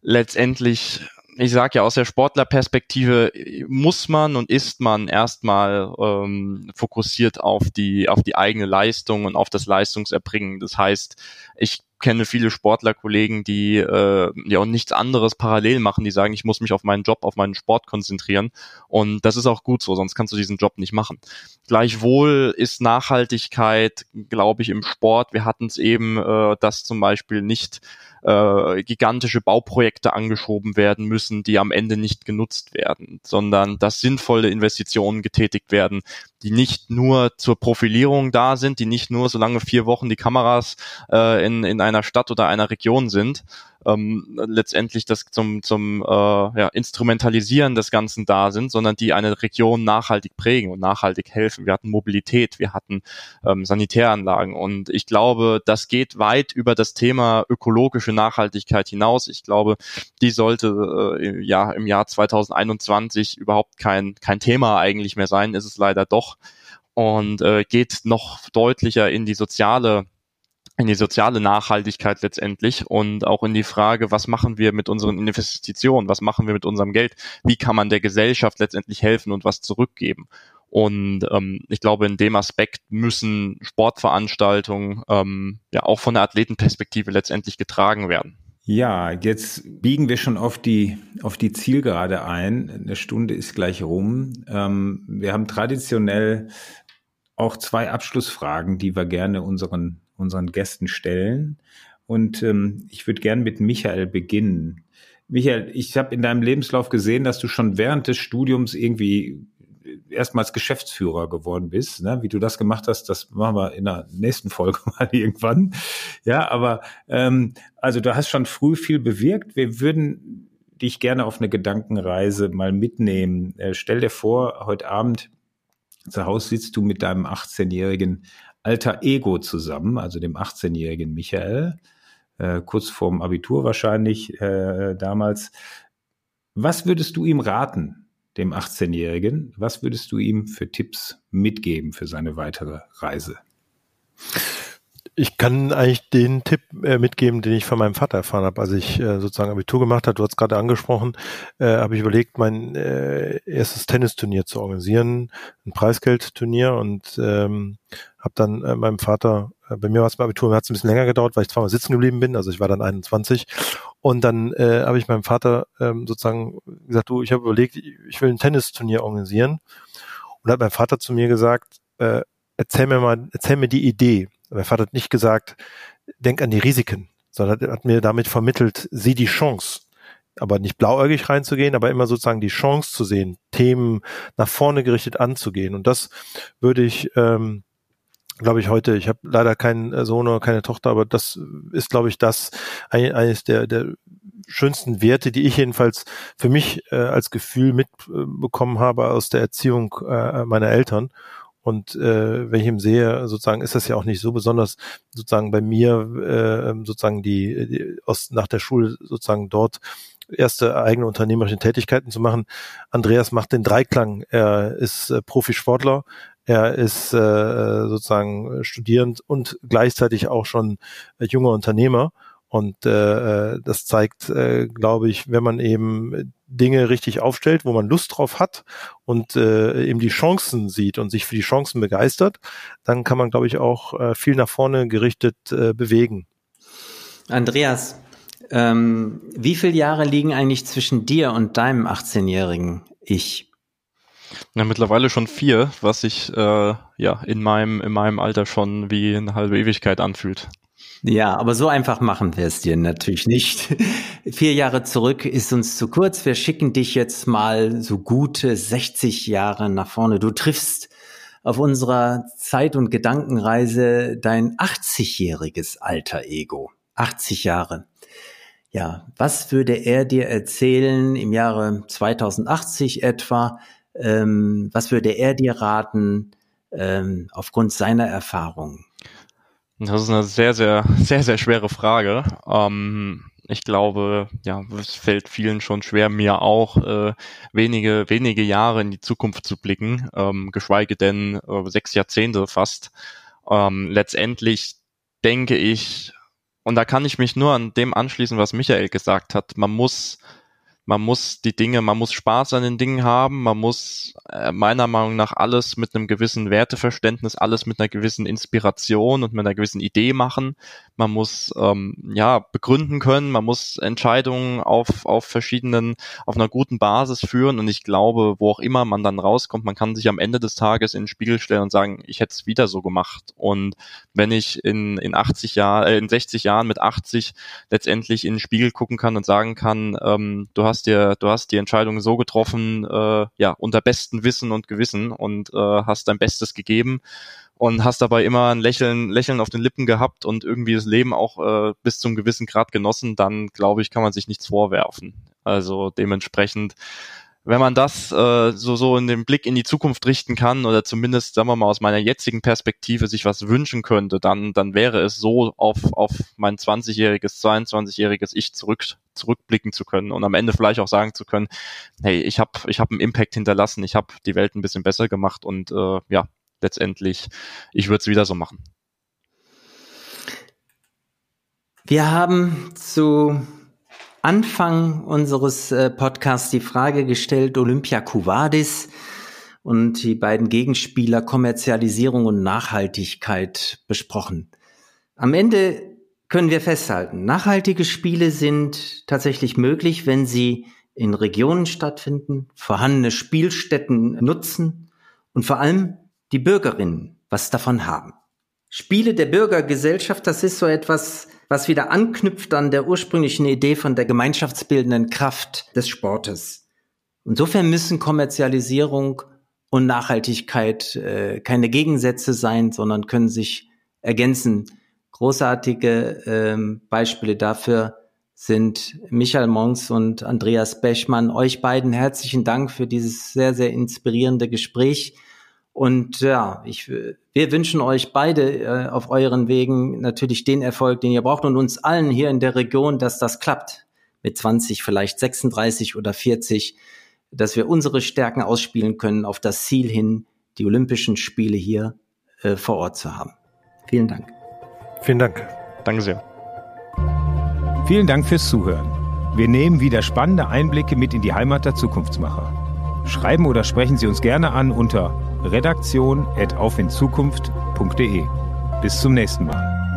letztendlich ich sage ja, aus der Sportlerperspektive muss man und ist man erstmal ähm, fokussiert auf die, auf die eigene Leistung und auf das Leistungserbringen. Das heißt, ich kenne viele Sportlerkollegen, die äh, ja auch nichts anderes parallel machen, die sagen, ich muss mich auf meinen Job, auf meinen Sport konzentrieren. Und das ist auch gut so, sonst kannst du diesen Job nicht machen. Gleichwohl ist Nachhaltigkeit, glaube ich, im Sport, wir hatten es eben, äh, dass zum Beispiel nicht äh, gigantische Bauprojekte angeschoben werden müssen, die am Ende nicht genutzt werden, sondern dass sinnvolle Investitionen getätigt werden, die nicht nur zur Profilierung da sind, die nicht nur solange vier Wochen die Kameras äh, in, in einer Stadt oder einer Region sind, ähm, letztendlich das zum, zum äh, ja, Instrumentalisieren des Ganzen da sind, sondern die eine Region nachhaltig prägen und nachhaltig helfen. Wir hatten Mobilität, wir hatten ähm, Sanitäranlagen und ich glaube, das geht weit über das Thema ökologische Nachhaltigkeit hinaus. Ich glaube, die sollte äh, ja im Jahr 2021 überhaupt kein, kein Thema eigentlich mehr sein, ist es leider doch und äh, geht noch deutlicher in die soziale in die soziale Nachhaltigkeit letztendlich und auch in die Frage, was machen wir mit unseren Investitionen, was machen wir mit unserem Geld, wie kann man der Gesellschaft letztendlich helfen und was zurückgeben. Und ähm, ich glaube, in dem Aspekt müssen Sportveranstaltungen ähm, ja auch von der Athletenperspektive letztendlich getragen werden. Ja, jetzt biegen wir schon auf die, auf die Zielgerade ein. Eine Stunde ist gleich rum. Ähm, wir haben traditionell auch zwei Abschlussfragen, die wir gerne unseren unseren Gästen stellen. Und ähm, ich würde gern mit Michael beginnen. Michael, ich habe in deinem Lebenslauf gesehen, dass du schon während des Studiums irgendwie erstmals Geschäftsführer geworden bist. Ne? Wie du das gemacht hast, das machen wir in der nächsten Folge (laughs) mal irgendwann. Ja, aber ähm, also du hast schon früh viel bewirkt. Wir würden dich gerne auf eine Gedankenreise mal mitnehmen. Äh, stell dir vor, heute Abend zu Hause sitzt du mit deinem 18-jährigen alter Ego zusammen, also dem 18-jährigen Michael, äh, kurz vorm Abitur wahrscheinlich äh, damals. Was würdest du ihm raten, dem 18-Jährigen? Was würdest du ihm für Tipps mitgeben für seine weitere Reise? Ich kann eigentlich den Tipp äh, mitgeben, den ich von meinem Vater erfahren habe, als ich äh, sozusagen Abitur gemacht habe. Du hast gerade angesprochen, äh, habe ich überlegt, mein äh, erstes Tennisturnier zu organisieren, ein Preisgeldturnier und ähm, habe dann äh, meinem Vater, äh, bei mir war es beim Abitur, hat es ein bisschen länger gedauert, weil ich zweimal sitzen geblieben bin, also ich war dann 21 und dann äh, habe ich meinem Vater ähm, sozusagen gesagt, du, ich habe überlegt, ich will ein Tennisturnier organisieren und hat mein Vater zu mir gesagt, äh, erzähl mir mal, erzähl mir die Idee. Mein Vater hat nicht gesagt, denk an die Risiken, sondern hat mir damit vermittelt, sieh die Chance. Aber nicht blauäugig reinzugehen, aber immer sozusagen die Chance zu sehen, Themen nach vorne gerichtet anzugehen. Und das würde ich, ähm, glaube ich, heute, ich habe leider keinen Sohn oder keine Tochter, aber das ist, glaube ich, das eines der, der schönsten Werte, die ich jedenfalls für mich äh, als Gefühl mitbekommen habe aus der Erziehung äh, meiner Eltern. Und äh, wenn ich ihm sehe, sozusagen ist das ja auch nicht so besonders, sozusagen bei mir äh, sozusagen die, die aus nach der Schule sozusagen dort erste eigene unternehmerische Tätigkeiten zu machen. Andreas macht den Dreiklang. Er ist äh, Profisportler, er ist äh, sozusagen studierend und gleichzeitig auch schon äh, junger Unternehmer. Und äh, das zeigt, äh, glaube ich, wenn man eben Dinge richtig aufstellt, wo man Lust drauf hat und äh, eben die Chancen sieht und sich für die Chancen begeistert, dann kann man, glaube ich, auch äh, viel nach vorne gerichtet äh, bewegen. Andreas, ähm, wie viele Jahre liegen eigentlich zwischen dir und deinem 18-jährigen Ich? Na, mittlerweile schon vier, was sich äh, ja in meinem, in meinem Alter schon wie eine halbe Ewigkeit anfühlt. Ja, aber so einfach machen wir es dir natürlich nicht. (laughs) Vier Jahre zurück ist uns zu kurz. Wir schicken dich jetzt mal so gute 60 Jahre nach vorne. Du triffst auf unserer Zeit- und Gedankenreise dein 80-jähriges alter Ego. 80 Jahre. Ja, was würde er dir erzählen im Jahre 2080 etwa? Ähm, was würde er dir raten ähm, aufgrund seiner Erfahrungen? Das ist eine sehr, sehr, (laughs) sehr, sehr schwere Frage. Ähm, ich glaube, ja, es fällt vielen schon schwer, mir auch äh, wenige, wenige Jahre in die Zukunft zu blicken, ähm, geschweige denn äh, sechs Jahrzehnte fast. Ähm, letztendlich denke ich, und da kann ich mich nur an dem anschließen, was Michael gesagt hat, man muss man muss die Dinge, man muss Spaß an den Dingen haben, man muss äh, meiner Meinung nach alles mit einem gewissen Werteverständnis, alles mit einer gewissen Inspiration und mit einer gewissen Idee machen. Man muss ähm, ja begründen können, man muss Entscheidungen auf auf verschiedenen, auf einer guten Basis führen und ich glaube, wo auch immer man dann rauskommt, man kann sich am Ende des Tages in den Spiegel stellen und sagen, ich hätte es wieder so gemacht. Und wenn ich in in 80 Jahren, äh, in 60 Jahren mit 80 letztendlich in den Spiegel gucken kann und sagen kann, ähm, du hast hast dir, du hast die Entscheidung so getroffen, äh, ja, unter bestem Wissen und Gewissen und äh, hast dein Bestes gegeben und hast dabei immer ein Lächeln, Lächeln auf den Lippen gehabt und irgendwie das Leben auch äh, bis zum gewissen Grad genossen, dann glaube ich, kann man sich nichts vorwerfen. Also dementsprechend wenn man das äh, so, so in den Blick in die Zukunft richten kann oder zumindest, sagen wir mal, aus meiner jetzigen Perspektive sich was wünschen könnte, dann, dann wäre es so, auf, auf mein 20-jähriges, 22-jähriges Ich zurück, zurückblicken zu können und am Ende vielleicht auch sagen zu können, hey, ich habe ich hab einen Impact hinterlassen, ich habe die Welt ein bisschen besser gemacht und äh, ja, letztendlich, ich würde es wieder so machen. Wir haben zu Anfang unseres äh, Podcasts die Frage gestellt, Olympia Cuvadis und die beiden Gegenspieler Kommerzialisierung und Nachhaltigkeit besprochen. Am Ende können wir festhalten, nachhaltige Spiele sind tatsächlich möglich, wenn sie in Regionen stattfinden, vorhandene Spielstätten nutzen und vor allem die Bürgerinnen was davon haben. Spiele der Bürgergesellschaft, das ist so etwas, was wieder anknüpft an der ursprünglichen Idee von der gemeinschaftsbildenden Kraft des Sportes. Insofern müssen Kommerzialisierung und Nachhaltigkeit äh, keine Gegensätze sein, sondern können sich ergänzen. Großartige ähm, Beispiele dafür sind Michael Monks und Andreas Bechmann. Euch beiden herzlichen Dank für dieses sehr, sehr inspirierende Gespräch. Und ja, ich, wir wünschen euch beide äh, auf euren Wegen natürlich den Erfolg, den ihr braucht und uns allen hier in der Region, dass das klappt. Mit 20, vielleicht 36 oder 40, dass wir unsere Stärken ausspielen können, auf das Ziel hin, die Olympischen Spiele hier äh, vor Ort zu haben. Vielen Dank. Vielen Dank. Danke sehr. Vielen Dank fürs Zuhören. Wir nehmen wieder spannende Einblicke mit in die Heimat der Zukunftsmacher. Schreiben oder sprechen Sie uns gerne an unter redaktion.aufinzukunft.de. Bis zum nächsten Mal.